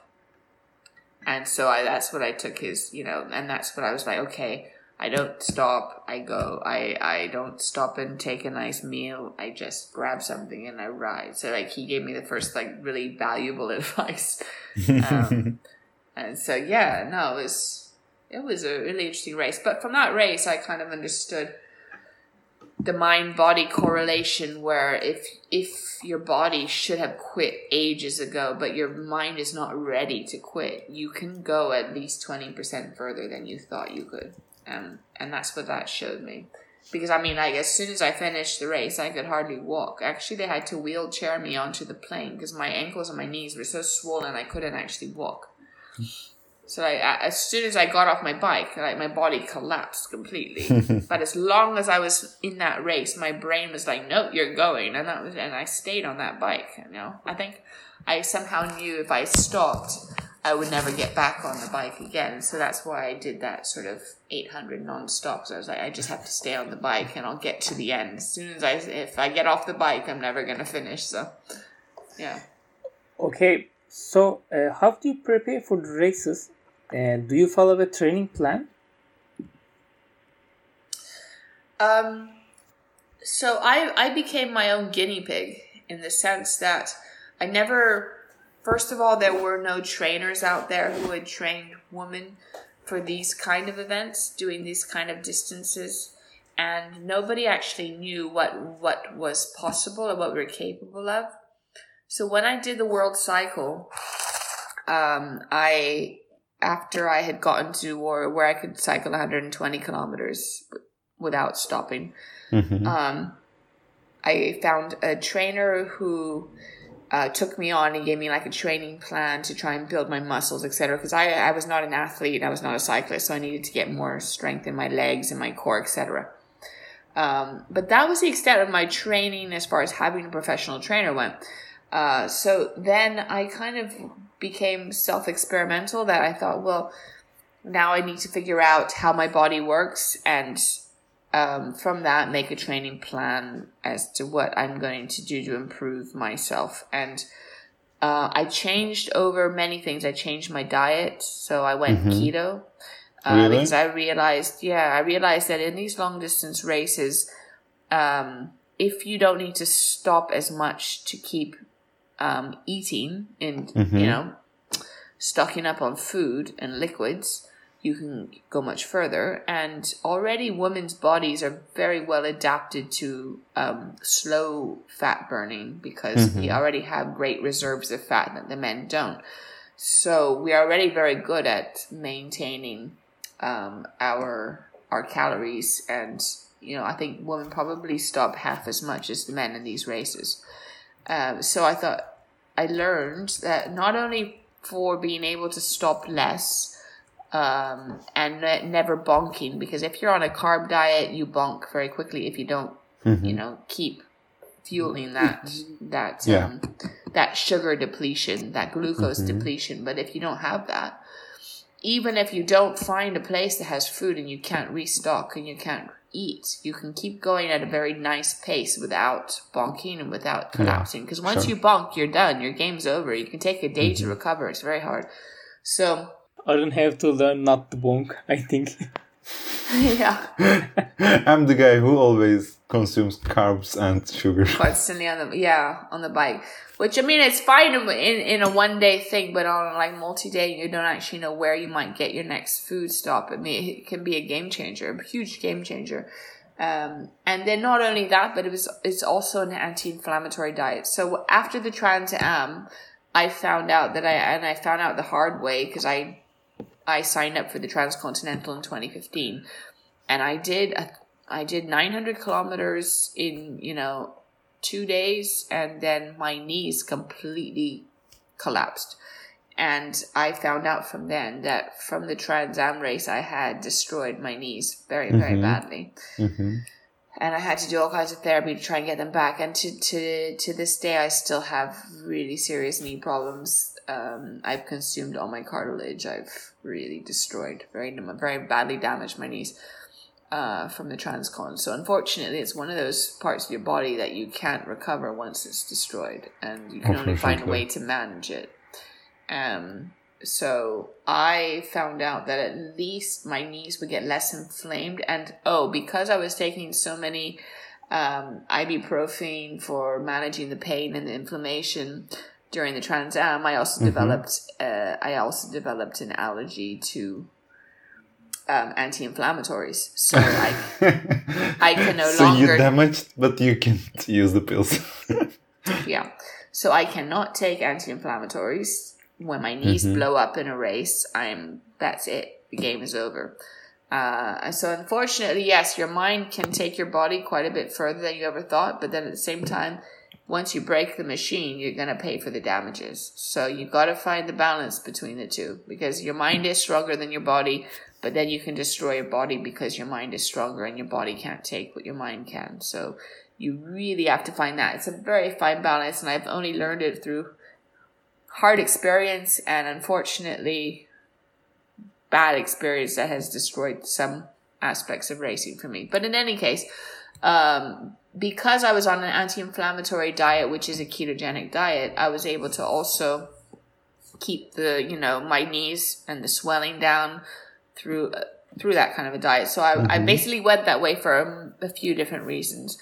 And so I, that's what I took his, you know, and that's what I was like, okay, I don't stop. I go. I, I don't stop and take a nice meal. I just grab something and I ride. So like he gave me the first like really valuable advice. Um, and so yeah, no, it was it was a really interesting race. But from that race, I kind of understood the mind body correlation where if if your body should have quit ages ago but your mind is not ready to quit you can go at least 20% further than you thought you could. Um, and that's what that showed me. Because i mean like as soon as i finished the race i could hardly walk. Actually they had to wheelchair me onto the plane because my ankles and my knees were so swollen i couldn't actually walk So like, as soon as I got off my bike, like my body collapsed completely. but as long as I was in that race, my brain was like, "No, you're going," and that was, and I stayed on that bike. You know, I think I somehow knew if I stopped, I would never get back on the bike again. So that's why I did that sort of 800 non-stop. So I was like, I just have to stay on the bike and I'll get to the end. As soon as I, if I get off the bike, I'm never going to finish. So, yeah. Okay. So, uh, how do you prepare for the races? And do you follow a training plan? Um, so I, I became my own guinea pig in the sense that I never, first of all, there were no trainers out there who had trained women for these kind of events, doing these kind of distances. And nobody actually knew what, what was possible or what we were capable of. So when I did the world cycle, um, I after I had gotten to or where I could cycle 120 kilometers without stopping, Mhm. um, I found a trainer who uh, took me on and gave me like a training plan to try and build my muscles, etc. Because I, I was not an athlete, I was not a cyclist, so I needed to get more strength in my legs and my core, etc. Um, but that was the extent of my training as far as having a professional trainer went. Uh, so then I kind of became self experimental that I thought, well, now I need to figure out how my body works and um, from that make a training plan as to what I'm going to do to improve myself. And uh, I changed over many things. I changed my diet, so I went keto. Uh, Really? Because I realized, yeah, I realized that in these long distance races, um, if you don't need to stop as much to keep um, eating and you know stocking up on food and liquids, you can go much further. And already, women's bodies are very well adapted to um, slow fat burning because we already have great reserves of fat that the men don't. So we are already very good at maintaining um, our our calories, and you know I think women probably stop half as much as the men in these races. Um, so I thought I learned that not only for being able to stop less um, and ne- never bonking, because if you're on a carb diet, you bonk very quickly if you don't, you know, keep fueling that that Yeah. um, that sugar depletion, that glucose depletion. But if you don't have that, even if you don't find a place that has food and you can't restock and you can't eat, you can keep going at a very nice pace without bonking and without collapsing. Because once sure. you bonk, you're done. Your game's over. You can take a day to mm-hmm. recover. It's very hard. So, I don't have to learn not to bonk, I think. yeah, I'm the guy who always consumes carbs and sugar. constantly on the yeah on the bike. Which I mean, it's fine in in, a one day thing, but on like multi day, you don't actually know where you might get your next food stop. I mean, it can be a game changer, a huge game changer. Um, and then not only that, but it was it's also an anti-inflammatory diet. So after the Trans Am, I found out that I and I found out the hard way because I I signed up for the Transcontinental in 2015, and I did a, I did 900 kilometers in you know two days, and then my knees completely collapsed. And I found out from then that from the Trans Am race, I had destroyed my knees very, very badly hmm and I had to do all kinds of therapy to try and get them back. And to to to this day, I still have really serious knee problems. Um, I've consumed all my cartilage. I've really destroyed, very very badly damaged my knees uh, from the transcon. So unfortunately, it's one of those parts of your body that you can't recover once it's destroyed, and you can only find a way to manage it. Um, so I found out that at least my knees would get less inflamed. And oh, because I was taking so many um, ibuprofen for managing the pain and the inflammation during the Trans Am, I also developed uh, I also developed an allergy to um, anti-inflammatories. So I I can no so longer you damaged, but you can't use the pills. Yeah. So I cannot take anti-inflammatories. When my knees blow up in a race, I'm that's it. The game is over. Uh, so unfortunately, yes, your mind can take your body quite a bit further than you ever thought. But then at the same time, once you break the machine, you're going to pay for the damages. So you've got to find the balance between the two because your mind is stronger than your body, but then you can destroy your body because your mind is stronger and your body can't take what your mind can. So you really have to find that. It's a very fine balance, and I've only learned it through hard experience and unfortunately bad experience that has destroyed some aspects of racing for me. But in any case, um, because I was on an anti-inflammatory diet, which is a ketogenic diet, I was able to also keep the you know my knees and the swelling down through uh, through that kind of a diet. So I, mm-hmm. I basically went that way for a, a, few different reasons,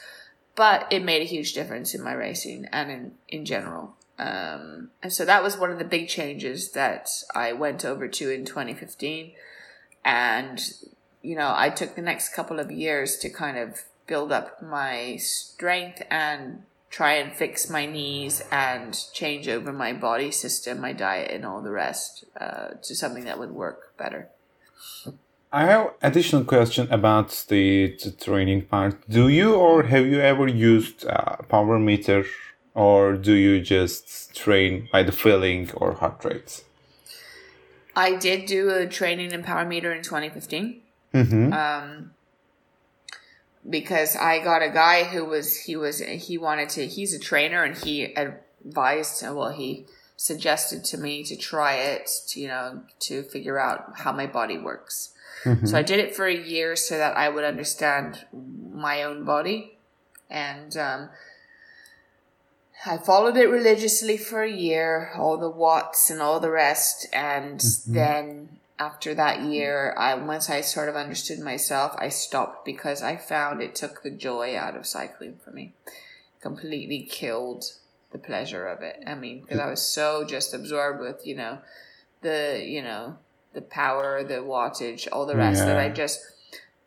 but it made a huge difference in my racing and in in general. Um, and so that was one of the big changes that I went over to in 2015, and you know I took the next couple of years to kind of build up my strength and try and fix my knees and change over my body system, my diet, and all the rest uh, to something that would work better. I have additional question about the, the training part. Do you or have you ever used a power meter, or do you just train by the feeling or heart rates? I did do a training in power meter in 2015. Mm-hmm. Um, because I got a guy who was he was he wanted to he's a trainer and he advised well he suggested to me to try it to, you know to figure out how my body works. Mm-hmm. So I did it for a year so that I would understand my own body and um, I followed it religiously for a year, all the watts and all the rest, and mm-hmm. then after that year, I once I sort of understood myself, I stopped because I found it took the joy out of cycling for me. Completely killed the pleasure of it. I mean, because I was so just absorbed with, you know, the, you know, the power, the wattage, all the rest yeah. that I just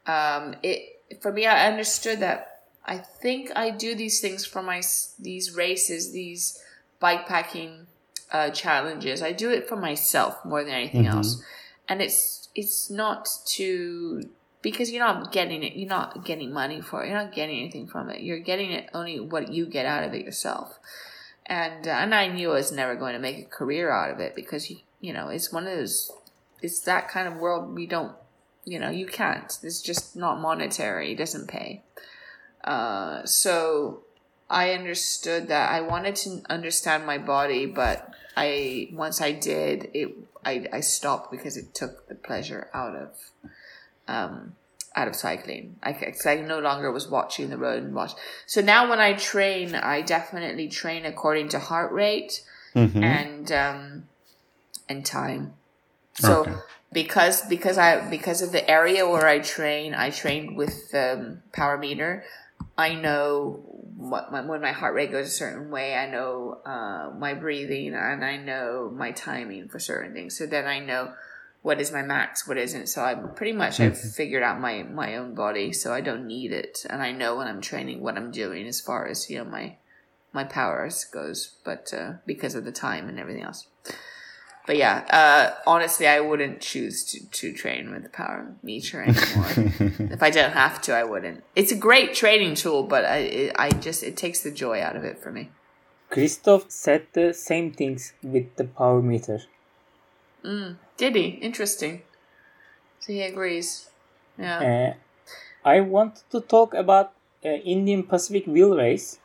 um it for me I understood that I think I do these things for my these races, these bike packing uh, challenges. I do it for myself more than anything mm-hmm. else and it's it's not to because you're not getting it you're not getting money for it you're not getting anything from it you're getting it only what you get out of it yourself and uh, and I knew I was never going to make a career out of it because you you know it's one of those it's that kind of world we don't you know you can't it's just not monetary it doesn't pay uh, so I understood that I wanted to understand my body but I once I did it I, I stopped because it took the pleasure out of um, out of cycling. I, I no longer was watching the road and watch. So now when I train, I definitely train according to heart rate mm-hmm. and um, and time. So okay. because because I because of the area where I train, I trained with um, power meter. I know what my, when my heart rate goes a certain way, I know uh, my breathing and I know my timing for certain things. So then I know what is my max, what isn't. So I'm pretty much I've mm-hmm. figured out my my own body, so I don't need it, and I know when I'm training what I'm doing as far as you know my my powers goes. But uh, because of the time and everything else but yeah, uh, honestly, I wouldn't choose to, to train with the power meter anymore. if I don't have to, I wouldn't. It's a great training tool, but I, it, I just it takes the joy out of it for me. Kristof said the same things with the power meter. Mm, did he? Interesting. So he agrees. Yeah. Uh, I wanted to talk about uh, Indian Pacific Wheel Race.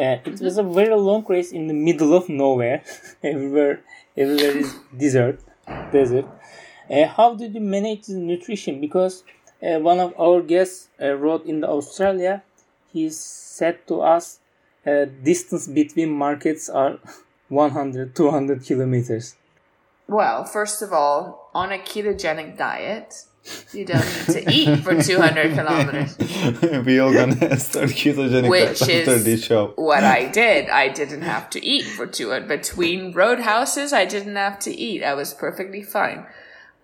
Uh, it was a very long race in the middle of nowhere. Everywhere everywhere is desert desert. Uh, how did you manage the nutrition? Because uh, one of our guests uh, wrote in the australia. He said to us uh, distance between markets are 100 200 kilometers. Well first of all on a ketogenic diet you don't need to eat for 200 kilometers. we all gonna start ketogenic Which after this show. What I did. I didn't have to eat for 200. Between roadhouses, I didn't have to eat. I was perfectly fine.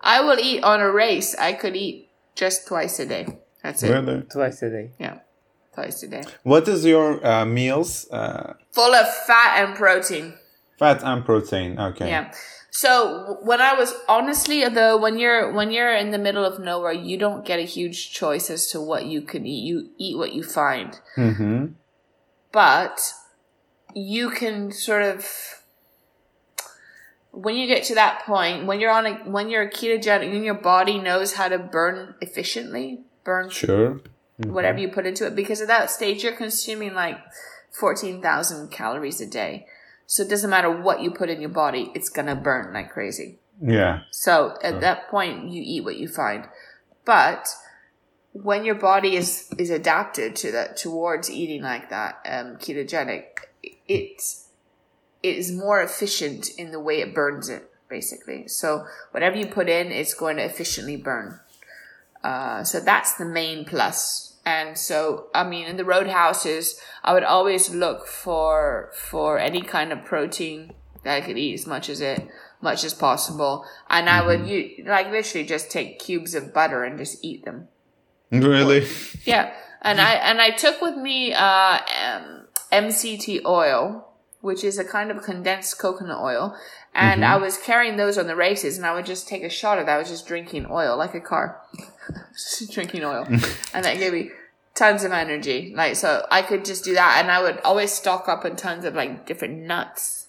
I will eat on a race. I could eat just twice a day. That's it. Really? Twice a day. Yeah. Twice a day. What is your uh, meals? Uh, Full of fat and protein. Fat and protein. Okay. Yeah. So when I was honestly though, when you're when you're in the middle of nowhere, you don't get a huge choice as to what you can eat. You eat what you find. Mm-hmm. But you can sort of when you get to that point, when you're on a when you're a ketogenic, when your body knows how to burn efficiently, burn Sure. whatever you put into it, because at that stage you're consuming like fourteen thousand calories a day. So it doesn't matter what you put in your body, it's gonna burn like crazy. Yeah. So at that point, you eat what you find. But when your body is is adapted to that towards eating like that, um, ketogenic, it it is more efficient in the way it burns it, basically. So whatever you put in, it's going to efficiently burn. Uh, so that's the main plus. And so, I mean, in the roadhouses, I would always look for for any kind of protein that I could eat as much as it much as possible, and I would you like literally just take cubes of butter and just eat them. Really? Yeah, and I and I took with me uh, um, MCT oil, which is a kind of condensed coconut oil, and I was carrying those on the races, and I would just take a shot of that. I was just drinking oil like a car, drinking oil, and that gave me tons of energy. Like so, I could just do that, and I would always stock up on tons of like different nuts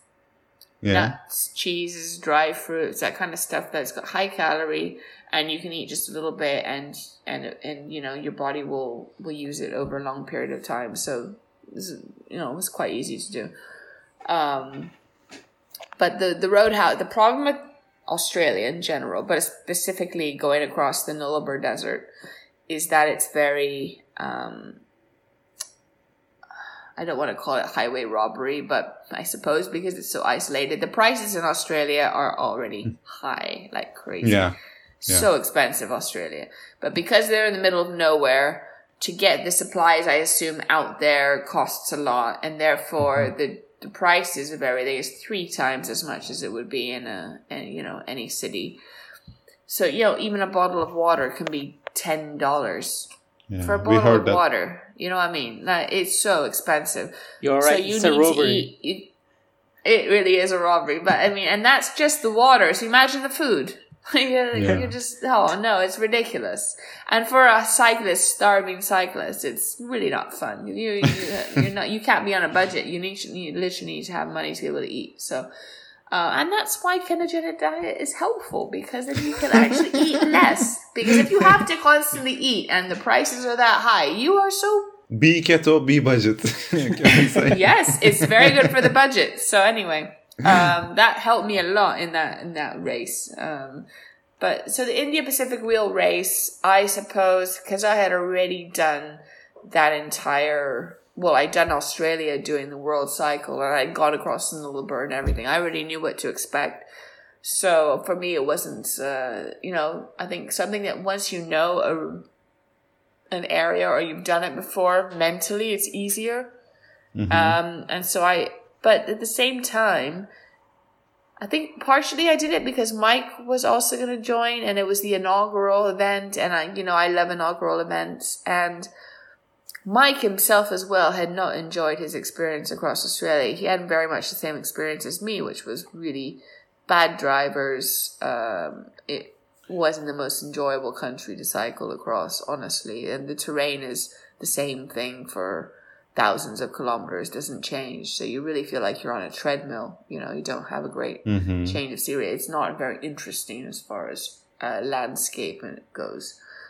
Yeah. nuts, cheeses, dry fruits, that kind of stuff that's got high calorie and you can eat just a little bit and and and you know your body will will use it over a long period of time. So this is, you know, it was quite easy to do. Um but the the roadhouse the problem with Australia in general, but specifically going across the Nullarbor Desert, is that it's very um I don't want to call it highway robbery, but I suppose because it's so isolated, the prices in Australia are already high, like crazy. Yeah. So expensive, Australia. But because they're in the middle of nowhere, to get the supplies, I assume, out there costs a lot, and therefore the the prices of everything is three times as much as it would be in a, in, you know any city. So you know, even a bottle of water can be ten dollars yeah. for a we bottle of that. water. You know what I mean? Like, it's so expensive. You're so right. you it's need a to robbery. eat. You, it really is a robbery, but I mean, and that's just the water. So imagine the food. you're, Yeah. you're just oh no, it's ridiculous. And for a cyclist, starving cyclist, it's really not fun. You, you you're not you can't be on a budget. You need you literally need to have money to be able to eat. So. Uh, and that's why ketogenic diet is helpful because then you can actually eat less. Because if you have to constantly eat and the prices are that high, you are so Be keto, be budget. Can we say? yes, it's very good for the budget. So anyway, um, that helped me a lot in that in that race. Um, but so the India Pacific Wheel race, I suppose, because I had already done that entire. Well, I'd done Australia doing the world cycle, and I'd gone across the Nullarbor and everything. I already knew what to expect. So for me, it wasn't, uh, you know, I think something that once you know a, an area or you've done it before, mentally it's easier. Um, and so I, but at the same time, I think partially I did it because Mike was also going to join and it was the inaugural event. And I, you know, I love inaugural events. And Mike himself as well had not enjoyed his experience across Australia. He had very much the same experience as me, which was really bad drivers. Um, it wasn't the most enjoyable country to cycle across, honestly. And the terrain is the same thing for thousands of kilometers, doesn't change. So you really feel like you're on a treadmill. You know, you don't have a great Mhm. change of scenery. It's not very interesting as far as uh, landscape goes.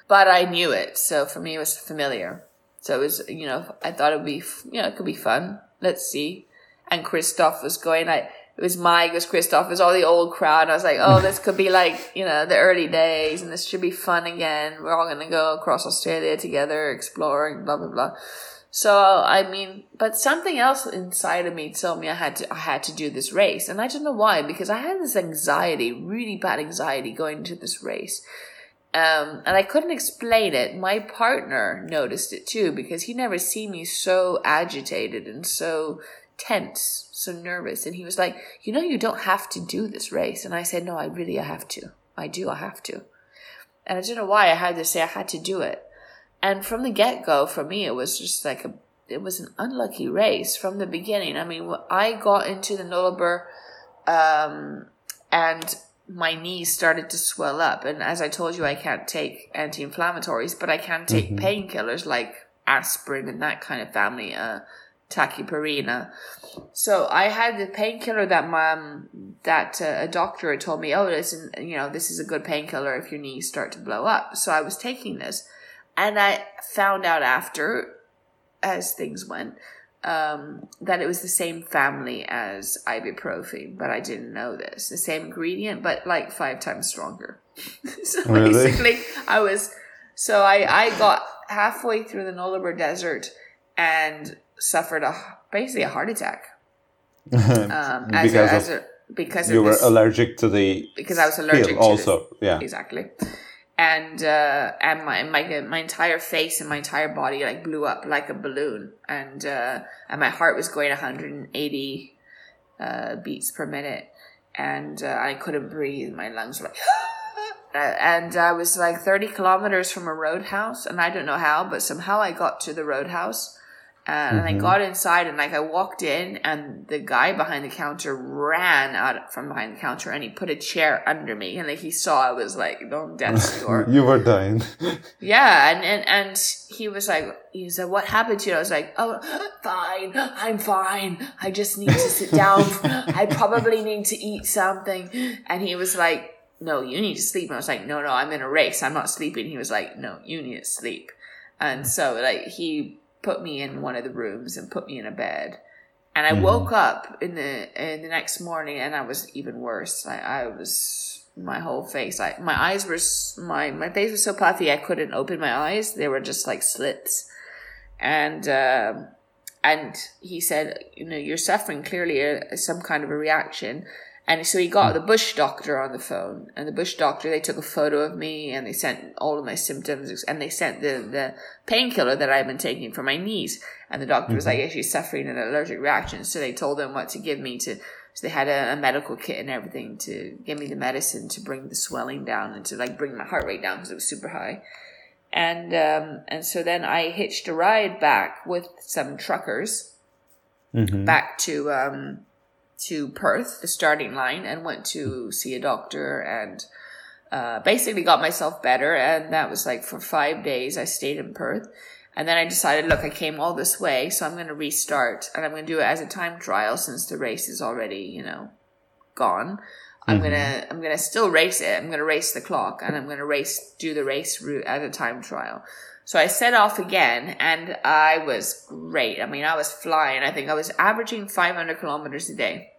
But I knew it, so for me it was familiar. So it was, you know, I thought it would be, you know, it could be fun. Let's see. And Kristof was going. I it was Mike, it was Kristof, it was all the old crowd. I was like, oh, this could be like, you know, the early days, and this should be fun again. We're all gonna go across Australia together, exploring, blah blah blah. So I mean, but something else inside of me told me I had to I had to do this race, and I don't know why because I had this anxiety, really bad anxiety going into this race, um, and I couldn't explain it. My partner noticed it too because he never seen me so agitated and so tense, so nervous, and he was like, "You know, you don't have to do this race," and I said, "No, I really I have to. I do. I have to." And I don't know why I had to say I had to do it. And from the get go, for me, it was just like a, it was an unlucky race from the beginning. I mean, I got into the Nullarbor, um, and my knees started to swell up. And as I told you, I can't take anti-inflammatories, but I can take painkillers like aspirin and that kind of family. Uh. So I had the painkiller that my um, that uh, a doctor had told me, oh, listen, you know, this is a good painkiller if your knees start to blow up. So I was taking this, and I found out after, as things went, um, that it was the same family as ibuprofen, but I didn't know this. The same ingredient, but like five times stronger. so Really? basically, I was so I I got halfway through the Nullarbor Desert and suffered a basically a heart attack. Um, because a, of, a, because you were this, allergic to the because I was allergic to also. Yeah. exactly and uh and my my my entire face and my entire body like blew up like a balloon. And uh and my heart was going 180 uh beats per minute. And uh, i couldn't breathe. My lungs were like Uh, and I was like 30 kilometers from a roadhouse, and I don't know how, but somehow I got to the roadhouse. Uh, and I got inside, and like I walked in, and the guy behind the counter ran out from behind the counter, and he put a chair under me, and like he saw I was like on death's door. you were dying. Yeah, and, and and he was like, he said, "What happened to you?" I was like, "Oh, fine, I'm fine. I just need to sit down. I probably need to eat something." And he was like, "No, you need to sleep." And I was like, "No, no, I'm in a race. I'm not sleeping." He was like, "No, you need to sleep." And so like he put me in one of the rooms and put me in a bed. And I woke up in the in the next morning, and I was even worse. Like I was my whole face, like my eyes were my my face was so puffy I couldn't open my eyes. They were just like slits. And um and he said, you know, you're suffering clearly a, some kind of a reaction. And so he got the bush doctor on the phone, and the bush doctor they took a photo of me, and they sent all of my symptoms, and they sent the the painkiller that I've been taking for my knees. And the doctor was like, yeah, she's suffering an allergic reaction. So they told them what to give me to. So they had a, a medical kit and everything to give me the medicine to bring the swelling down and to like bring my heart rate down because it was super high. And um, and so then I hitched a ride back with some truckers Mhm. back to um, to Perth, the starting line, and went to see a doctor and uh, basically got myself better. And that was like for five days. I stayed in Perth, and then I decided, look, I came all this way, so I'm going to restart, and I'm going to do it as a time trial since the race is already, you know, gone. I'm gonna I'm gonna still race it. I'm gonna race the clock, and I'm gonna race do the race route as a time trial. So I set off again, and I was great. I mean, I was flying. I think I was averaging 500 kilometers a day.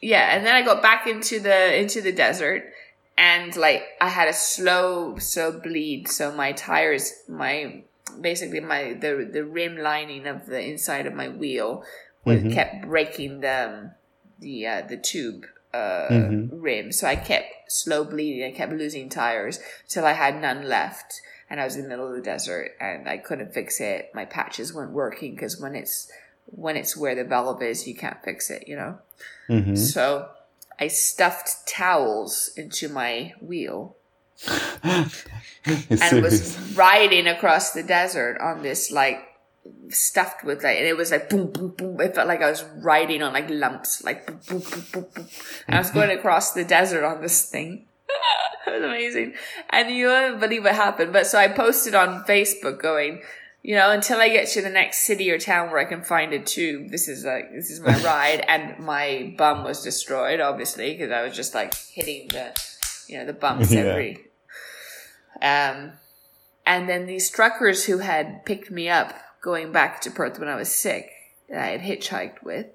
Yeah, and then I got back into the into the desert, and like I had a slow slow bleed. So my tires, my basically my the the rim lining of the inside of my wheel was kept breaking the the uh, the tube uh, rim. So I kept slow bleeding. I kept losing tires till I had none left, and I was in the middle of the desert and I couldn't fix it. My patches weren't working because when it's when it's where the valve is, you can't fix it. You know. Mhm. So I stuffed towels into my wheel and was riding across the desert on this like stuffed with like and it was like boom boom boom it felt like i was riding on like lumps like boom boom boom boom, boom. and i was going across the desert on this thing it was amazing and you won't believe what happened but so i posted on facebook going you know until i get to the next city or town where i can find a tube this is like this is my ride and my bum was destroyed obviously because i was just like hitting the you know the bumps Yeah. every um, and then these truckers who had picked me up going back to Perth when I was sick, that I had hitchhiked with,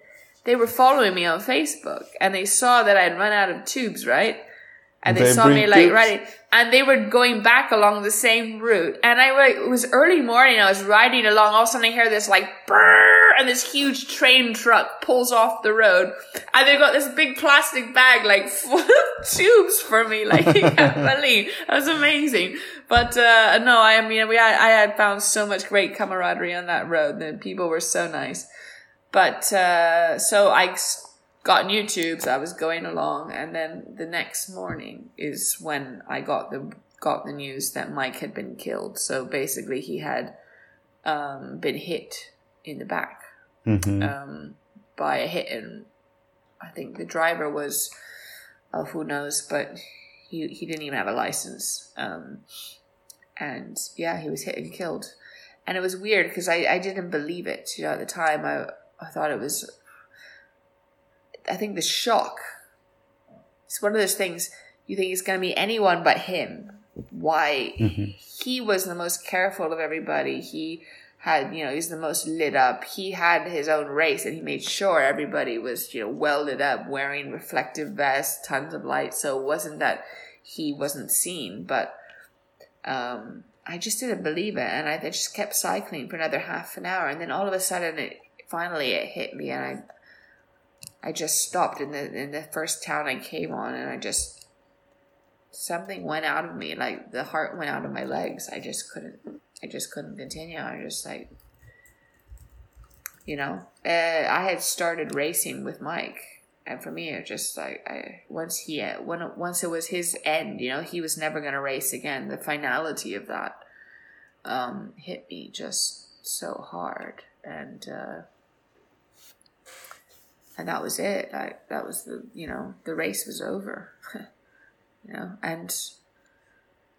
they were following me on Facebook and they saw that I'd run out of tubes, right? And they, They saw me like riding, and they were going back along the same route. And I it was early morning. I was riding along. All of a sudden, I hear this like brrr, and this huge train truck pulls off the road, and they've got this big plastic bag like full of tubes for me. Like you can't believe that was amazing. But uh, no, I mean, we had, I had found so much great camaraderie on that road. The people were so nice. But uh, so I got new tubes. I was going along, and then the next morning is when I got the got the news that Mike had been killed. So basically, he had um, been hit in the back Mhm. um, by a hit, and I think the driver was, oh, who knows, but he he didn't even have a license. Um, and yeah, he was hit and killed. And it was weird because I, I didn't believe it. You know, at the time, I I thought it was. I think the shock. It's one of those things you think it's going to be anyone but him. Why Mm-hmm. he was the most careful of everybody. He had, you know, he's the most lit up. He had his own race and he made sure everybody was, you know, well lit up, wearing reflective vests, tons of light. So it wasn't that he wasn't seen, but um, I just didn't believe it. And I, I just kept cycling for another half an hour. And then all of a sudden, it finally it hit me and I I just stopped in the in the first town I came on and I just something went out of me like the heart went out of my legs. I just couldn't i just couldn't continue. I just like you know uh, i had started racing with mike and for me it just like i once he when once it was his end you know he was never to race again. The finality of that um hit me just so hard and uh and that was it I, that was the you know the race was over you know and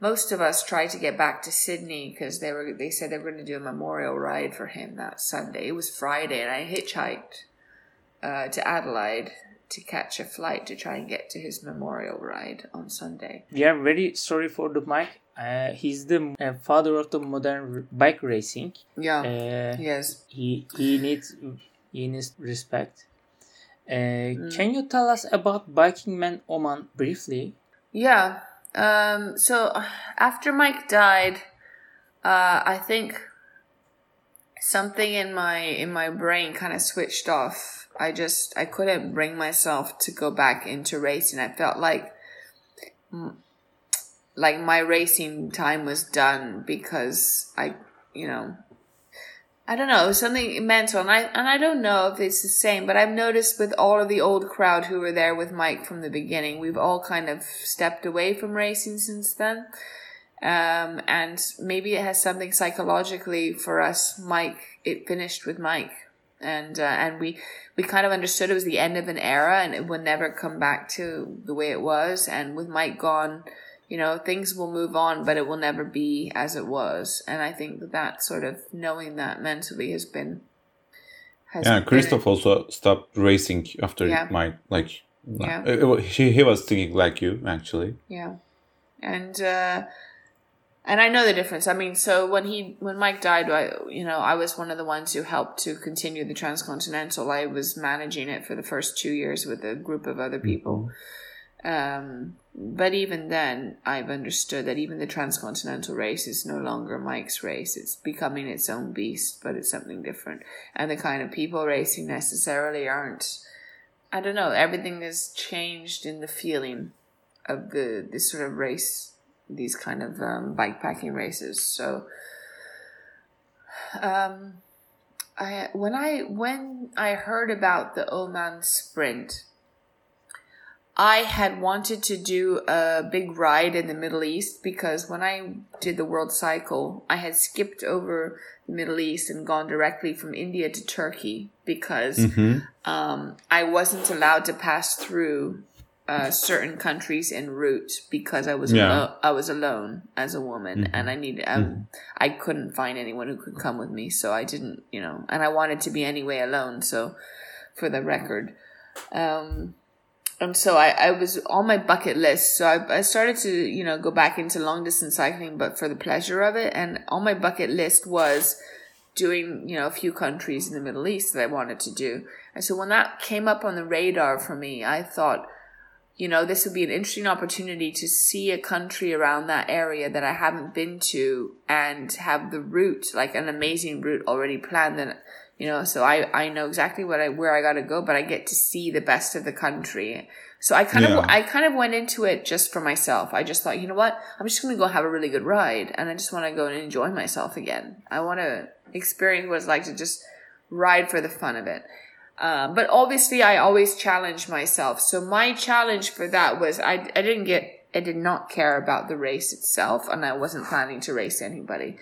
most of us tried to get back to sydney because they were they said they were going to do a memorial ride for him that sunday it was friday and i hitchhiked uh, to adelaide to catch a flight to try and get to his memorial ride on sunday We are very sorry for the Mike. Uh, he's the uh, father of the modern r- bike racing. yeah Uh, yes he he needs he needs respect. Uh, Can you tell us about Biking Man Oman briefly? Yeah. Um, so after Mike died, uh, I think something in my in my brain kind of switched off. I just I couldn't bring myself to go back into racing. I felt like like my racing time was done because I you know I don't know, something mental, and I and I don't know if it's the same, but I've noticed with all of the old crowd who were there with Mike from the beginning, we've all kind of stepped away from racing since then, um, and maybe it has something psychologically for us. Mike, it finished with Mike, and uh, and we we kind of understood it was the end of an era, and it would never come back to the way it was, and with Mike gone you know things will move on but it will never be as it was and i think that that sort of knowing that mentally has been has Yeah, been- Kristof also stopped racing after Yeah. my like. Yeah. uh, he he was thinking like you actually. yeah and uh and i know the difference i mean so when he when mike died i you know i was one of the ones who helped to continue the transcontinental i was managing it for the first two years with a group of other people Um, but even then, I've understood that even the transcontinental race is no longer Mike's race. It's becoming its own beast, but it's something different. And the kind of people racing necessarily aren't. I don't know. Everything has changed in the feeling of the this sort of race, these kind of um, bikepacking races. So, um, I when I when I heard about the Oman Sprint. I had wanted to do a big ride in the Middle East because when I did the world cycle, I had skipped over the Middle East and gone directly from India to Turkey because Mm-hmm. um, I wasn't allowed to pass through uh, certain countries en route because I was Yeah. alo- I was alone as a woman and I needed um, I couldn't find anyone who could come with me, so I didn't, you know, and I wanted to be anyway alone. So, for the record, um, and so I, I was on my bucket list. So I, I started to, you know, go back into long distance cycling, but for the pleasure of it. And on my bucket list was doing, you know, a few countries in the Middle East that I wanted to do. And so when that came up on the radar for me, I thought, you know, this would be an interesting opportunity to see a country around that area that I haven't been to and have the route, like an amazing route already planned. And, you know, so I, I know exactly what I, where I got to go, but I get to see the best of the country. So I kind Yeah. of, I kind of went into it just for myself. I just thought, you know what? I'm just going to go have a really good ride and I just want to go and enjoy myself again. I want to experience what it's like to just ride for the fun of it. Uh, but obviously, I always challenge myself. So my challenge for that was I, I didn't get, I did not care about the race itself, and I wasn't planning to race anybody.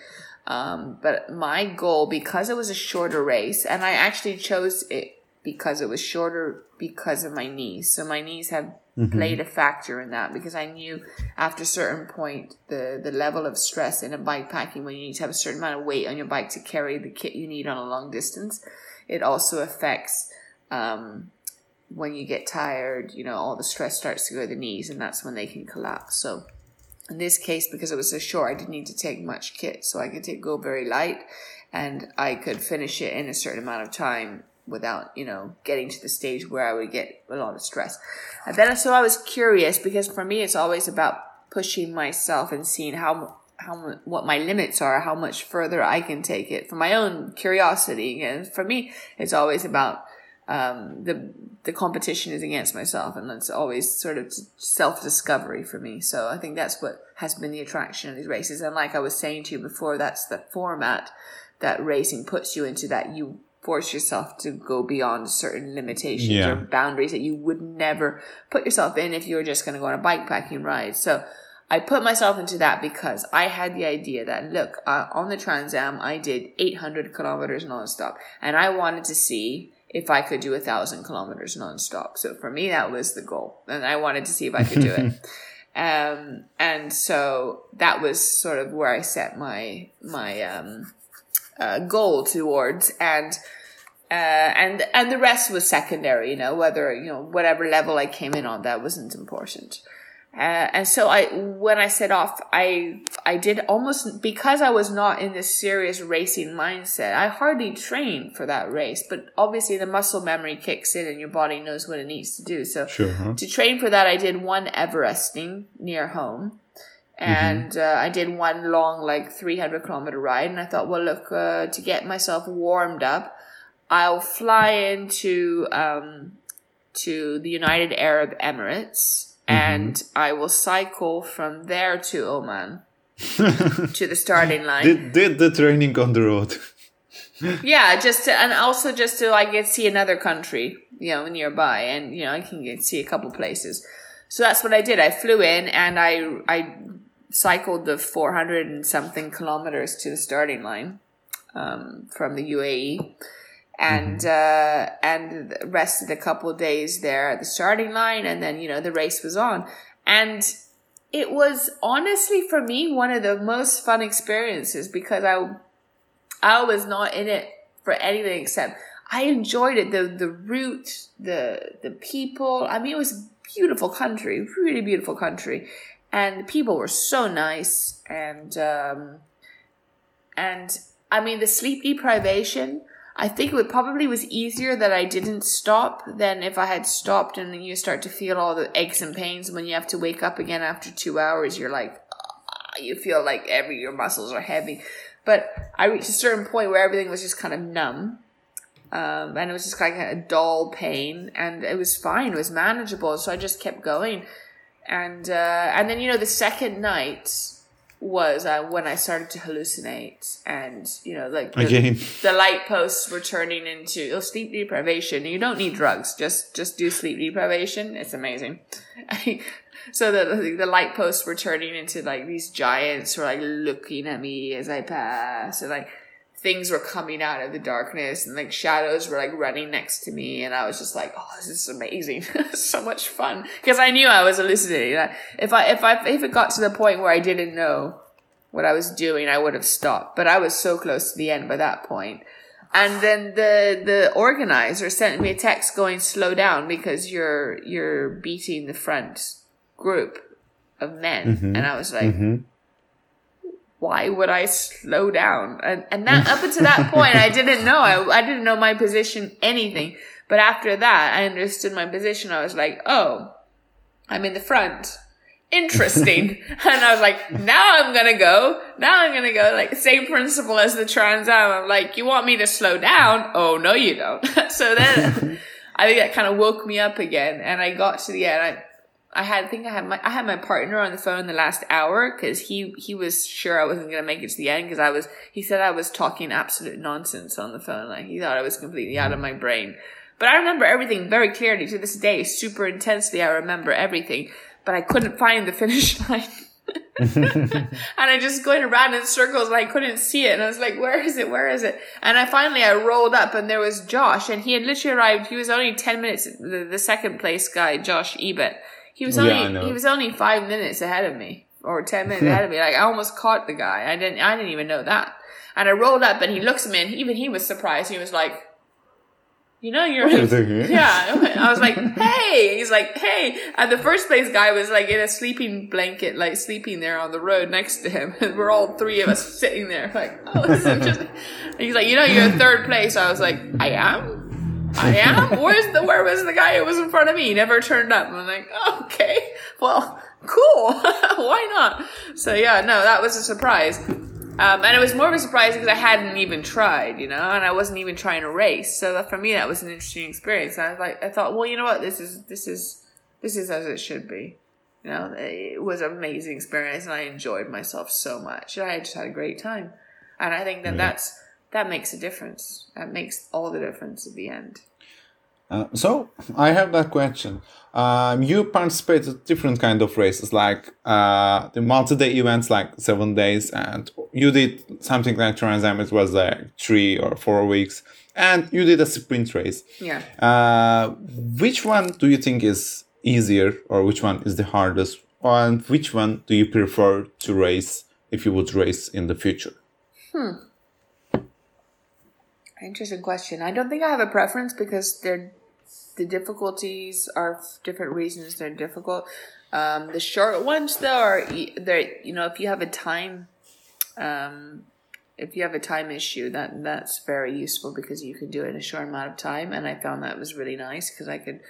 Um, but my goal, because it was a shorter race, and I actually chose it because it was shorter because of my knees. So my knees have played a factor in that because I knew after a certain point the the level of stress in a bike packing when you need to have a certain amount of weight on your bike to carry the kit you need on a long distance it also affects um, when you get tired, you know, all the stress starts to go to the knees and that's when they can collapse. So in this case, because it was so short, I didn't need to take much kit. So I could take, go very light and I could finish it in a certain amount of time without, you know, getting to the stage where I would get a lot of stress. And then, so I was curious because for me, it's always about pushing myself and seeing how how what my limits are, how much further I can take it for my own curiosity. And for me, it's always about um, the the competition is against myself, and it's always sort of self discovery for me. So I think that's what has been the attraction of these races. And like I was saying to you before, that's the format that racing puts you into. That you force yourself to go beyond certain limitations yeah. or boundaries that you would never put yourself in if you were just going to go on a bikepacking ride. So I put myself into that because I had the idea that look uh, on the Trans Am I did 800 kilometers nonstop, and I wanted to see if I could do a thousand kilometers nonstop. So for me, that was the goal, and I wanted to see if I could do it. Um, and so that was sort of where I set my my um, uh, goal towards, and uh, and and the rest was secondary. You know, whether you know whatever level I came in on, that wasn't important. Uh, and so I, when I set off, I, I did almost, because I was not in this serious racing mindset, I hardly trained for that race, but obviously the muscle memory kicks in and your body knows what it needs to do. So sure, huh? to train for that, I did one Everesting near home. Mm-hmm. And mm-hmm. uh, I did one long, like 300 kilometer ride. And I thought, well, look, uh, to get myself warmed up, I'll fly into, um, to the United Arab Emirates Mm-hmm. and I will cycle from there to Oman to the starting line. Did, did the training on the road. yeah, just to, and also just to like get see another country, you know, nearby, and you know, I can get see a couple places. So that's what I did. I flew in and I I cycled the 400 and something kilometers to the starting line um, from the UAE and mm-hmm. uh, and rested a couple days there at the starting line, and then you know the race was on, and it was honestly for me one of the most fun experiences because I I was not in it for anything except I enjoyed it. The the route the the people I mean it was beautiful country really beautiful country. And the people were so nice and um, and I mean the sleep deprivation I think it probably was easier that I didn't stop than if I had stopped and you start to feel all the aches and pains when you have to wake up again after two hours. You're like, uh, you feel like every your muscles are heavy. But I reached a certain point where everything was just kind of numb. Um, and it was just like a dull pain and it was fine. It was manageable. So I just kept going. And, uh, and then, you know, the second night, was uh, when I started to hallucinate, and you know, like the, Again. the light posts were turning into oh, sleep deprivation. You don't need drugs; just just do sleep deprivation. It's amazing. so the the light posts were turning into like these giants were like looking at me as I pass, and like things were coming out of the darkness and like shadows were like running next to me and I was just like, oh, this is amazing. so much fun. Because I knew I was hallucinating. If I, if I, if it got to the point where I didn't know what I was doing, I would have stopped. But I was so close to the end by that point. And then the, the organizer sent me a text going, slow down because you're, you're beating the front group of men. Mm-hmm. And I was like, mm-hmm why would I slow down? And, and that up until that point, I didn't know. I, I didn't know my position, anything. But after that, I understood my position. I was like, oh, I'm in the front. Interesting. and I was like, now I'm gonna go. Now I'm gonna go. Like, same principle as the Trans Am. I'm like, you want me to slow down? Oh, no, you don't. so then I think that kind of woke me up again. And I got to the end. I, I had I think I had my I had my partner on the phone the last hour because he he was sure I wasn't gonna make it to the end because I was he said I was talking absolute nonsense on the phone like he thought I was completely out of my brain. But I remember everything very clearly to this day, super intensely. I remember everything, but I couldn't find the finish line. and I just going around in circles and I couldn't see it. And I was like, where is it? Where is it? And I finally, I rolled up and there was Josh and he had literally arrived. He was only 10 minutes, the, the second place guy, Josh Ibbett. He was only yeah, he was only five minutes ahead of me, or ten minutes ahead of me. Like I almost caught the guy. I didn't I didn't even know that. And I rolled up, and he looks at me, and even he was surprised. He was like, you know, you're, What are you doing here? yeah. I was like, hey, he's like, hey. And the first place guy was like in a sleeping blanket, like sleeping there on the road next to him. And we're all three of us sitting there like, oh, this is interesting. And he's like, you know, you're in third place. I was like, I am? I am? Where's the, where was the guy who was in front of me? He never turned up. I'm like, okay, well, cool. Why not? So yeah, no, that was a surprise. Um, and it was more of a surprise because I hadn't even tried, you know, and I wasn't even trying to race. So that for me, that was an interesting experience. And I was like, I thought, well, you know what, this is this is this is as it should be. You know, it was an amazing experience, and I enjoyed myself so much. And I just had a great time, and I think that that's that makes a difference. That makes all the difference at the end. Uh, so I have that question. Um, you participated in different kind of races, like uh, the multi-day events, like seven days, and you did something like Trans Am. It was like three or four weeks, and you did a sprint race. Yeah. Uh, which one do you think is easier, or which one is the hardest, and which one do you prefer to race if you would race in the future? Interesting question. I don't think I have a preference because they're the difficulties are different reasons they're difficult. Um, the short ones though are they're you know if you have a time, um, if you have a time issue that that's very useful because you can do it in a short amount of time, and I found that was really nice because I could.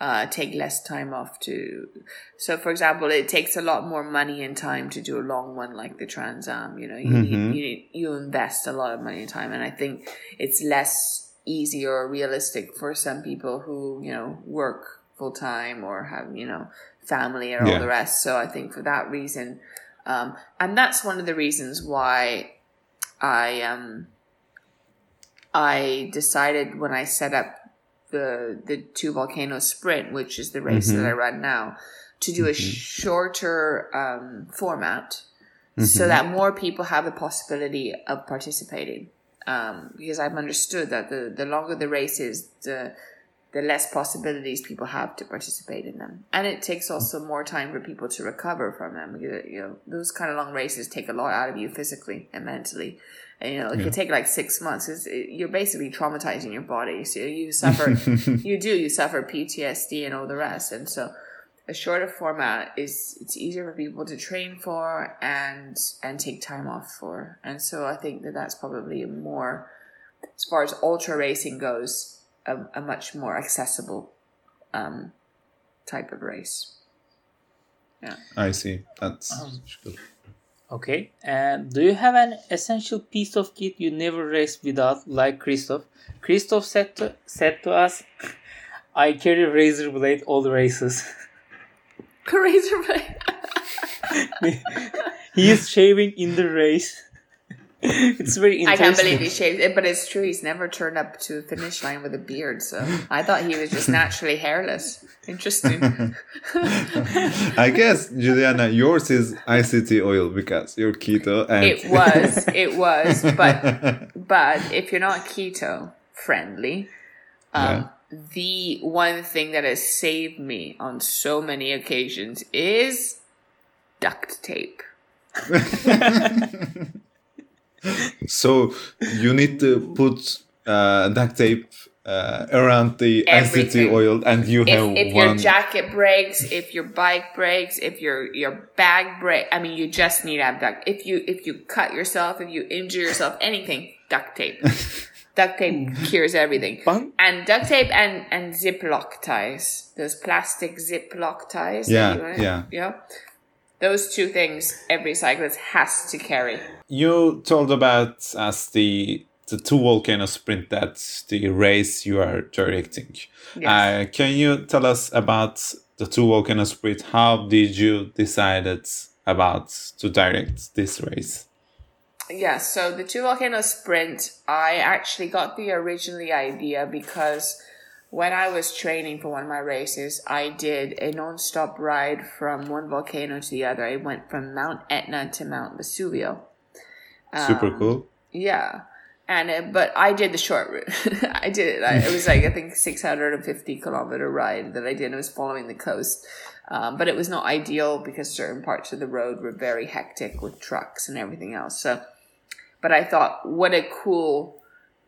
Uh, take less time off to so for example it takes a lot more money and time to do a long one like the trans am you know you, Mhm. you, you you invest a lot of money and time and i think it's less easy or realistic for some people who you know work full time or have you know family and all the rest so i think for that reason um, and that's one of the reasons why i um i decided when i set up the the two volcanoes sprint which is the race that i run now to do a shorter um, format so that more people have the possibility of participating. Um, because I've understood that the, the longer the race is, the the less possibilities people have to participate in them, and it takes also more time for people to recover from them. Because, you know, those kind of long races take a lot out of you physically and mentally. And, you know, it can take like six months. It's, it, you're basically traumatizing your body, so you suffer. you do. You suffer PTSD and all the rest, and so a shorter format is it's easier for people to train for and and take time off for and so i think that that's probably more as far as ultra racing goes a, a much more accessible um, type of race Yeah. I see. That's good. Okay. And do you have an essential piece of kit you never race without, like Kristof? Kristof said to, said to us, I carry razor blade all the races. razor blade he is shaving in the race. it's very i can't believe he shaved it but it's true he's never turned up to a finish line with a beard so i thought he was just naturally hairless. Interesting. I guess Juliana, yours is MCT oil because you're keto and it was it was but But if you're not keto friendly, um, the one thing that has saved me on so many occasions is duct tape. So you need to put uh, duct tape uh, around the Everything. Oil, and you have If, if your jacket breaks, if your bike breaks, if your your bag break, I mean, you just need to have duct. If you if you cut yourself, if you injure yourself, anything, duct tape. duct tape cures everything. And duct tape and and Ziploc ties, those plastic Ziploc ties. Yeah, yeah. yeah. Those two things every cyclist has to carry. you told about us the the two volcano sprint that's the race you are directing. Yes. Uh, can you tell us about the two volcano sprint? How did you decided about to direct this race? Yeah, so the two volcano sprint, I actually got the originally idea because when I was training for one of my races, I did a non-stop ride from one volcano to the other. I went from Mount Etna to Mount Vesuvio. Super Um, cool. Yeah. And uh, but I did the short route. I did it. I, it was like I think six hundred and fifty kilometer ride that I did. It was following the coast, um, but it was not ideal because certain parts of the road were very hectic with trucks and everything else. So, but I thought, what a cool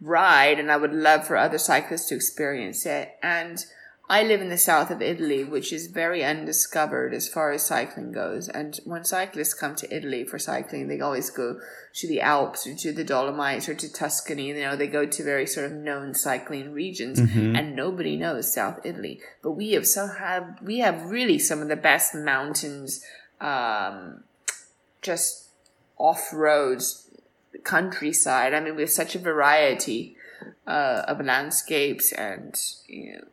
ride and I would love for other cyclists to experience it. And I live in the south of Italy, which is very undiscovered as far as cycling goes. And when cyclists come to Italy for cycling, they always go to the Alps or to the Dolomites or to Tuscany. You know, they go to very sort of known cycling regions, mm-hmm. and nobody knows South Italy. But we have so have we have really some of the best mountains, um, just off roads, countryside. I mean, we have such a variety uh, of landscapes and you know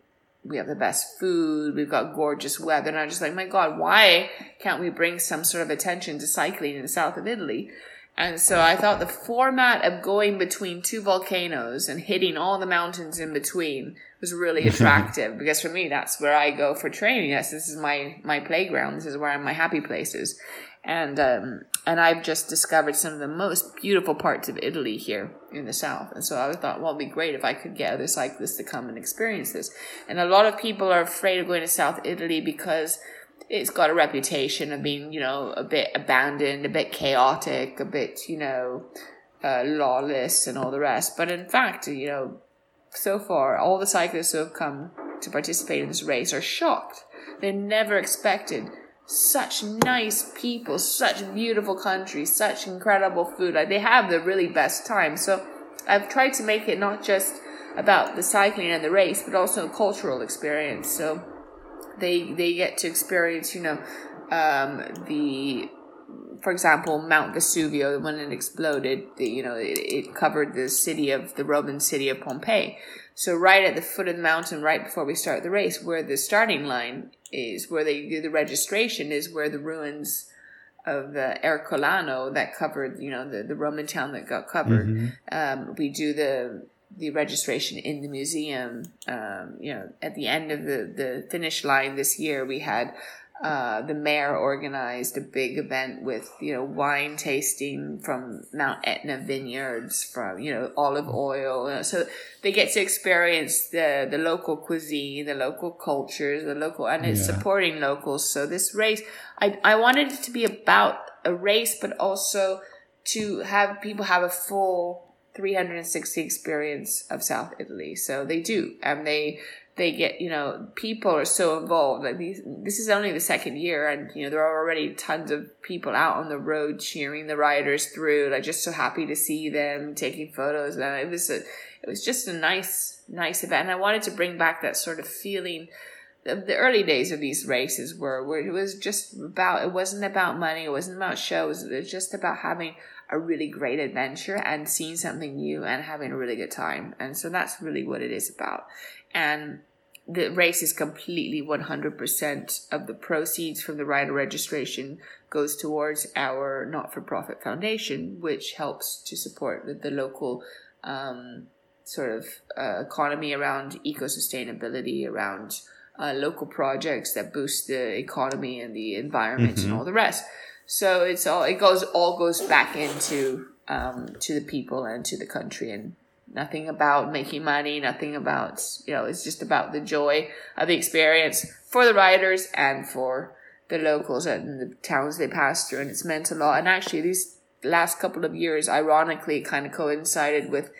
we have the best food, we've got gorgeous weather. And I'm just like, my God, why can't we bring some sort of attention to cycling in the south of Italy? And so I thought the format of going between two volcanoes and hitting all the mountains in between was really attractive because for me, that's where I go for training. Yes, this is my, my playground. This is where my happy place is and um, and I've just discovered some of the most beautiful parts of Italy here in the south. And so I thought, well, it'd be great if I could get other cyclists to come and experience this. And a lot of people are afraid of going to South Italy because it's got a reputation of being, you know, a bit abandoned, a bit chaotic, a bit, you know, uh, lawless, and all the rest. But in fact, you know, so far, all the cyclists who have come to participate in this race are shocked. They never expected such nice people, such beautiful country, such incredible food. Like they have the really best time. So I've tried to make it not just about the cycling and the race, but also a cultural experience. So they they get to experience, you know, um, the for example, Mount Vesuvio, when it exploded, the, you know, it, it covered the city of the Roman city of Pompeii. So right at the foot of the mountain, right before we start the race, where the starting line is, where they do the registration, is where the ruins of the Ercolano that covered, you know, the, the Roman town that got covered. Mm-hmm. Um, we do the the registration in the museum. Um, you know, at the end of the, the finish line this year, we had uh, the mayor organized a big event with you know wine tasting from Mount Etna vineyards, from you know olive oil. So they get to experience the the local cuisine, the local cultures, the local, and it's yeah. supporting locals. So this race, I I wanted it to be about a race, but also to have people have a full 360 experience of South Italy. So they do, and they they get you know people are so involved. Like these this is only the second year and you know there are already tons of people out on the road cheering the riders through. Like just so happy to see them taking photos. And it was a it was just a nice nice event. And i wanted to bring back that sort of feeling the early days of these races were where it was just about it wasn't about money. It wasn't about shows. It was just about having a really great adventure and seeing something new and having a really good time. And so that's really what it is about. And the race is completely 100% of the proceeds from the rider registration goes towards our not-for-profit foundation which helps to support the, the local um, sort of uh, economy around eco-sustainability around uh, local projects that boost the economy and the environment mm-hmm. and all the rest so it's all it goes all goes back into um, to the people and to the country and nothing about making money, nothing about, you know, it's just about the joy of the experience for the riders and for the locals and the towns they pass through. And it's meant a lot. And actually, these last couple of years, ironically, kind of coincided with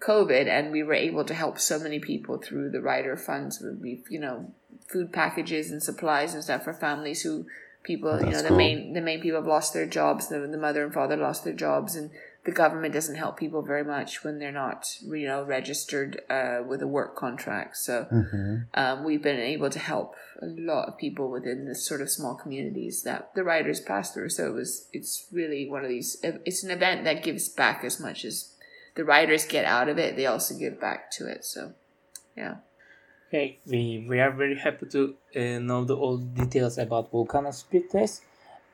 COVID, and we were able to help so many people through the rider funds. We, you know, food packages and supplies and stuff for families who people, That's you know, the cool. main the main people have lost their jobs. The, the mother and father lost their jobs, and the government doesn't help people very much when they're not, you know, registered uh, with a work contract. So mm-hmm. um, we've been able to help a lot of people within the sort of small communities that the riders pass through. So it was, it's really one of these. It's an event that gives back as much as the riders get out of it. They also give back to it. So, yeah. Okay, we we are very happy to uh, know the all details about Volcano Speed Test.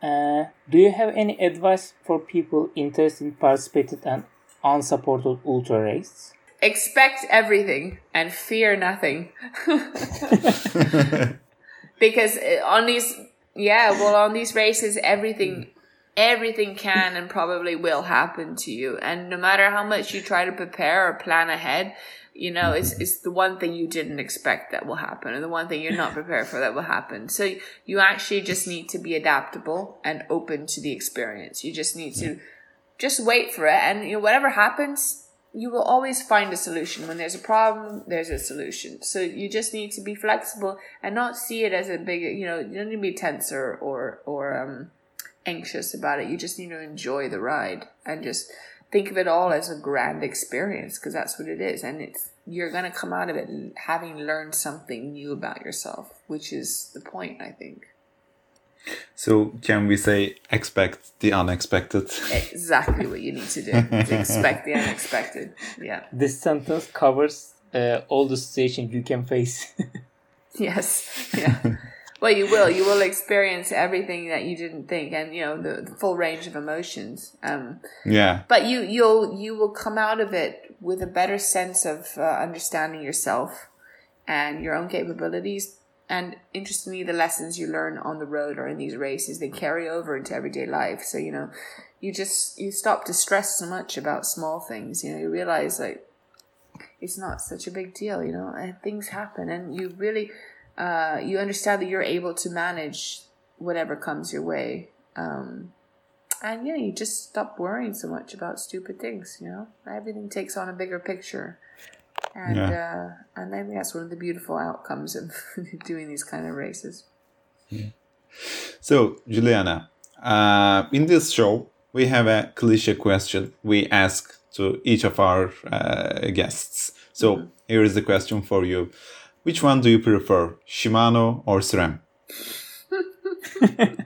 Uh, do you have any advice for people interested in participating in unsupported ultra race? Expect everything and fear nothing. because uh, on these, yeah, well, on these races, everything, everything can and probably will happen to you. And no matter how much you try to prepare or plan ahead, you know it's it's the one thing you didn't expect that will happen and the one thing you're not prepared for that will happen so you actually just need to be adaptable and open to the experience you just need to just wait for it and you know whatever happens you will always find a solution. When there's a problem, there's a solution. So you just need to be flexible and not see it as a big, you know, you don't need to be tense or, or, or um, anxious about it. You just need to enjoy the ride and just think of it all as a grand experience because that's what it is. And it's, you're going to come out of it having learned something new about yourself, which is the point, I think. So can we say expect the unexpected? Exactly what you need to do. to expect the unexpected. Yeah. This sentence covers uh, all the situations you can face. yes. Yeah. Well, you will. You will experience everything that you didn't think, and you know the, the full range of emotions. Um, yeah. But you you'll you will come out of it with a better sense of uh, understanding yourself and your own capabilities and interestingly, the lessons you learn on the road or in these races, they carry over into everyday life. So, you know, you just, you stop to stress so much about small things. You know, you realize like, it's not such a big deal, you know, and things happen and you really, uh, you understand that you're able to manage whatever comes your way. Um, and yeah, you just stop worrying so much about stupid things, you know, everything takes on a bigger picture and yeah. uh, and I think that's one of the beautiful outcomes of doing these kind of races. Yeah. So, Juliana, uh, in this show, we have a cliche question we ask to each of our uh, guests. So, mm-hmm. here is the question for you: Which one do you prefer, Shimano or SRAM?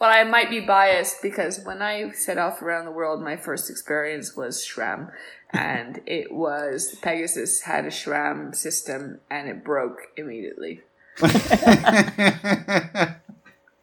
well, I might be biased because when I set off around the world, my first experience was SRAM, and it was Pegasus had a SRAM system and it broke immediately. and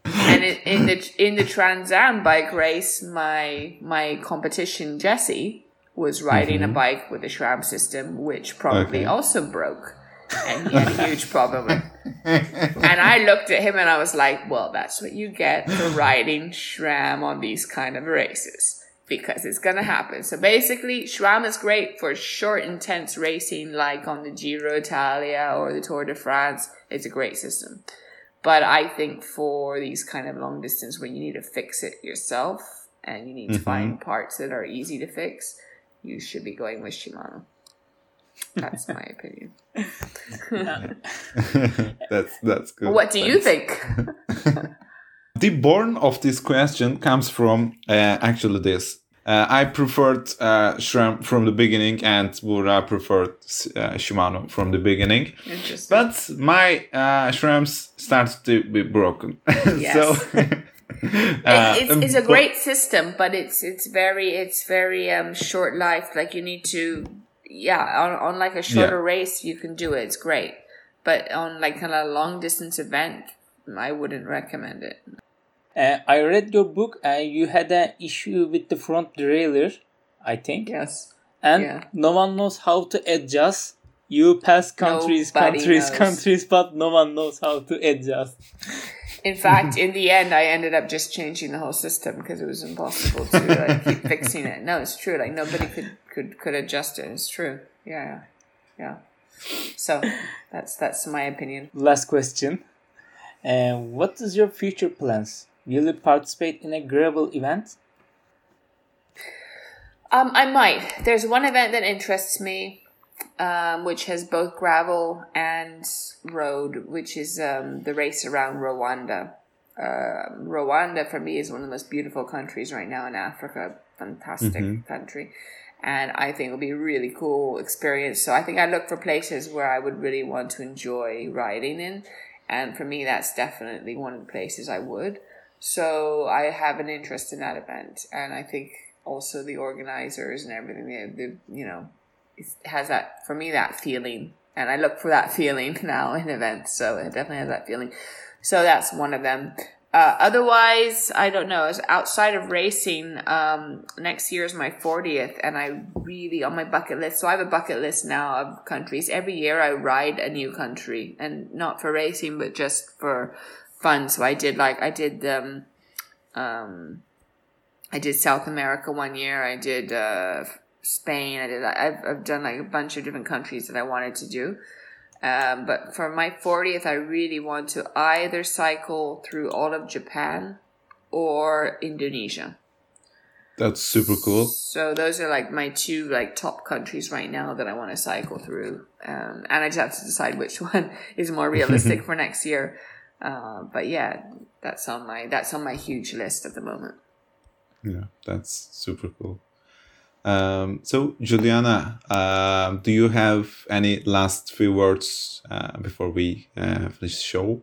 in, in, the in the Trans Am bike race, my my competition Jesse was riding mm-hmm. a bike with a SRAM system, which probably okay. also broke, and he had a huge problem. and I looked at him and I was like, "Well, that's what you get for riding SRAM on these kind of races." because it's gonna happen. So basically, SRAM is great for short, intense racing, like on the Giro Italia or the Tour de France. It's a great system. But I think for these kind of long distance where you need to fix it yourself and you need mm-hmm. to find parts that are easy to fix, you should be going with Shimano. That's my opinion. that's that's good. What do you think? The born of this question comes from uh, actually this. Uh, I preferred uh, SRAM from the beginning, and Bura preferred uh, Shimano from the beginning. But my uh, SRAMs started to be broken. Yes. so it, it's, it's, a great system, but it's it's very it's very um, short lived. Like you need to, yeah, on, on like a shorter yeah. race, you can do it. It's great, but on like kind of a long distance event, I wouldn't recommend it. Uh, I read your book and you had an issue with the front derailleur, I think. Yes. And yeah. no one knows how to adjust. You pass countries, Nobody countries, knows. countries, but no one knows how to adjust. In fact, in the end, I ended up just changing the whole system because it was impossible to like, keep fixing it. No, it's true. Like nobody could could could adjust it. It's true. Yeah, yeah. So that's that's my opinion. Last question. Uh, what is your future plans? Will you participate in a gravel event? Um, I might. There's one event that interests me, um, which has both gravel and road, which is um, the race around Rwanda. Uh, Rwanda, for me, is one of the most beautiful countries right now in Africa. Fantastic mm-hmm. country. And I think it'll be a really cool experience. So I think I look for places where I would really want to enjoy riding in. And for me, that's definitely one of the places I would. So I have an interest in that event, and I think also the organizers and everything, they, they you know, has that for me that feeling, and I look for that feeling now in events. So it definitely has that feeling. So that's one of them. Uh, otherwise, I don't know. Outside of racing, um, next year is my 40th, and I really on my bucket list. So I have a bucket list now of countries. Every year I ride a new country, and not for racing, but just for fun. So I did like I did um um I did South America one year. I did uh, Spain. I did I've I've done like a bunch of different countries that I wanted to do. Um, but for my 40th, I really want to either cycle through all of Japan or Indonesia. That's super cool. So those are like my two like top countries right now that I want to cycle through, um, and I just have to decide which one is more realistic for next year. Uh, but yeah, that's on my that's on my huge list at the moment. Yeah, that's super cool. Um, so, Juliana, uh, do you have any last few words uh, before we uh, finish the show?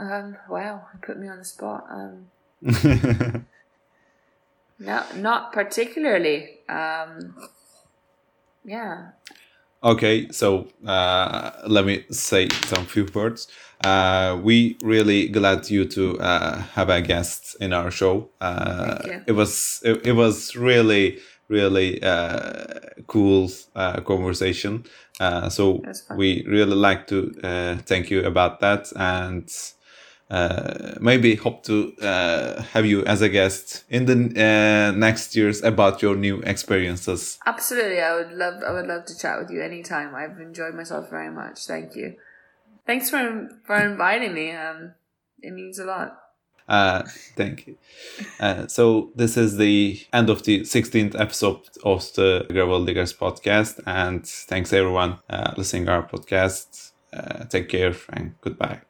Um, wow, put me on the spot. Um, no, not particularly. Um, yeah. Okay, so uh, let me say some few words. Uh, we really glad you to uh, have a guest in our show. Uh, it was it, it, was really really uh, cool uh, conversation. so we really like to thank you about that and uh, maybe hope to uh, have you as a guest in the uh, next years about your new experiences. Absolutely, I would love I would love to chat with you anytime. I've enjoyed myself very much. Thank you. Thanks for for inviting me. Um, it means a lot. Uh, thank you. Uh, so this is the end of the 16th episode of the Gravel Diggers podcast, and thanks everyone uh, listening our podcast. Uh, take care and goodbye.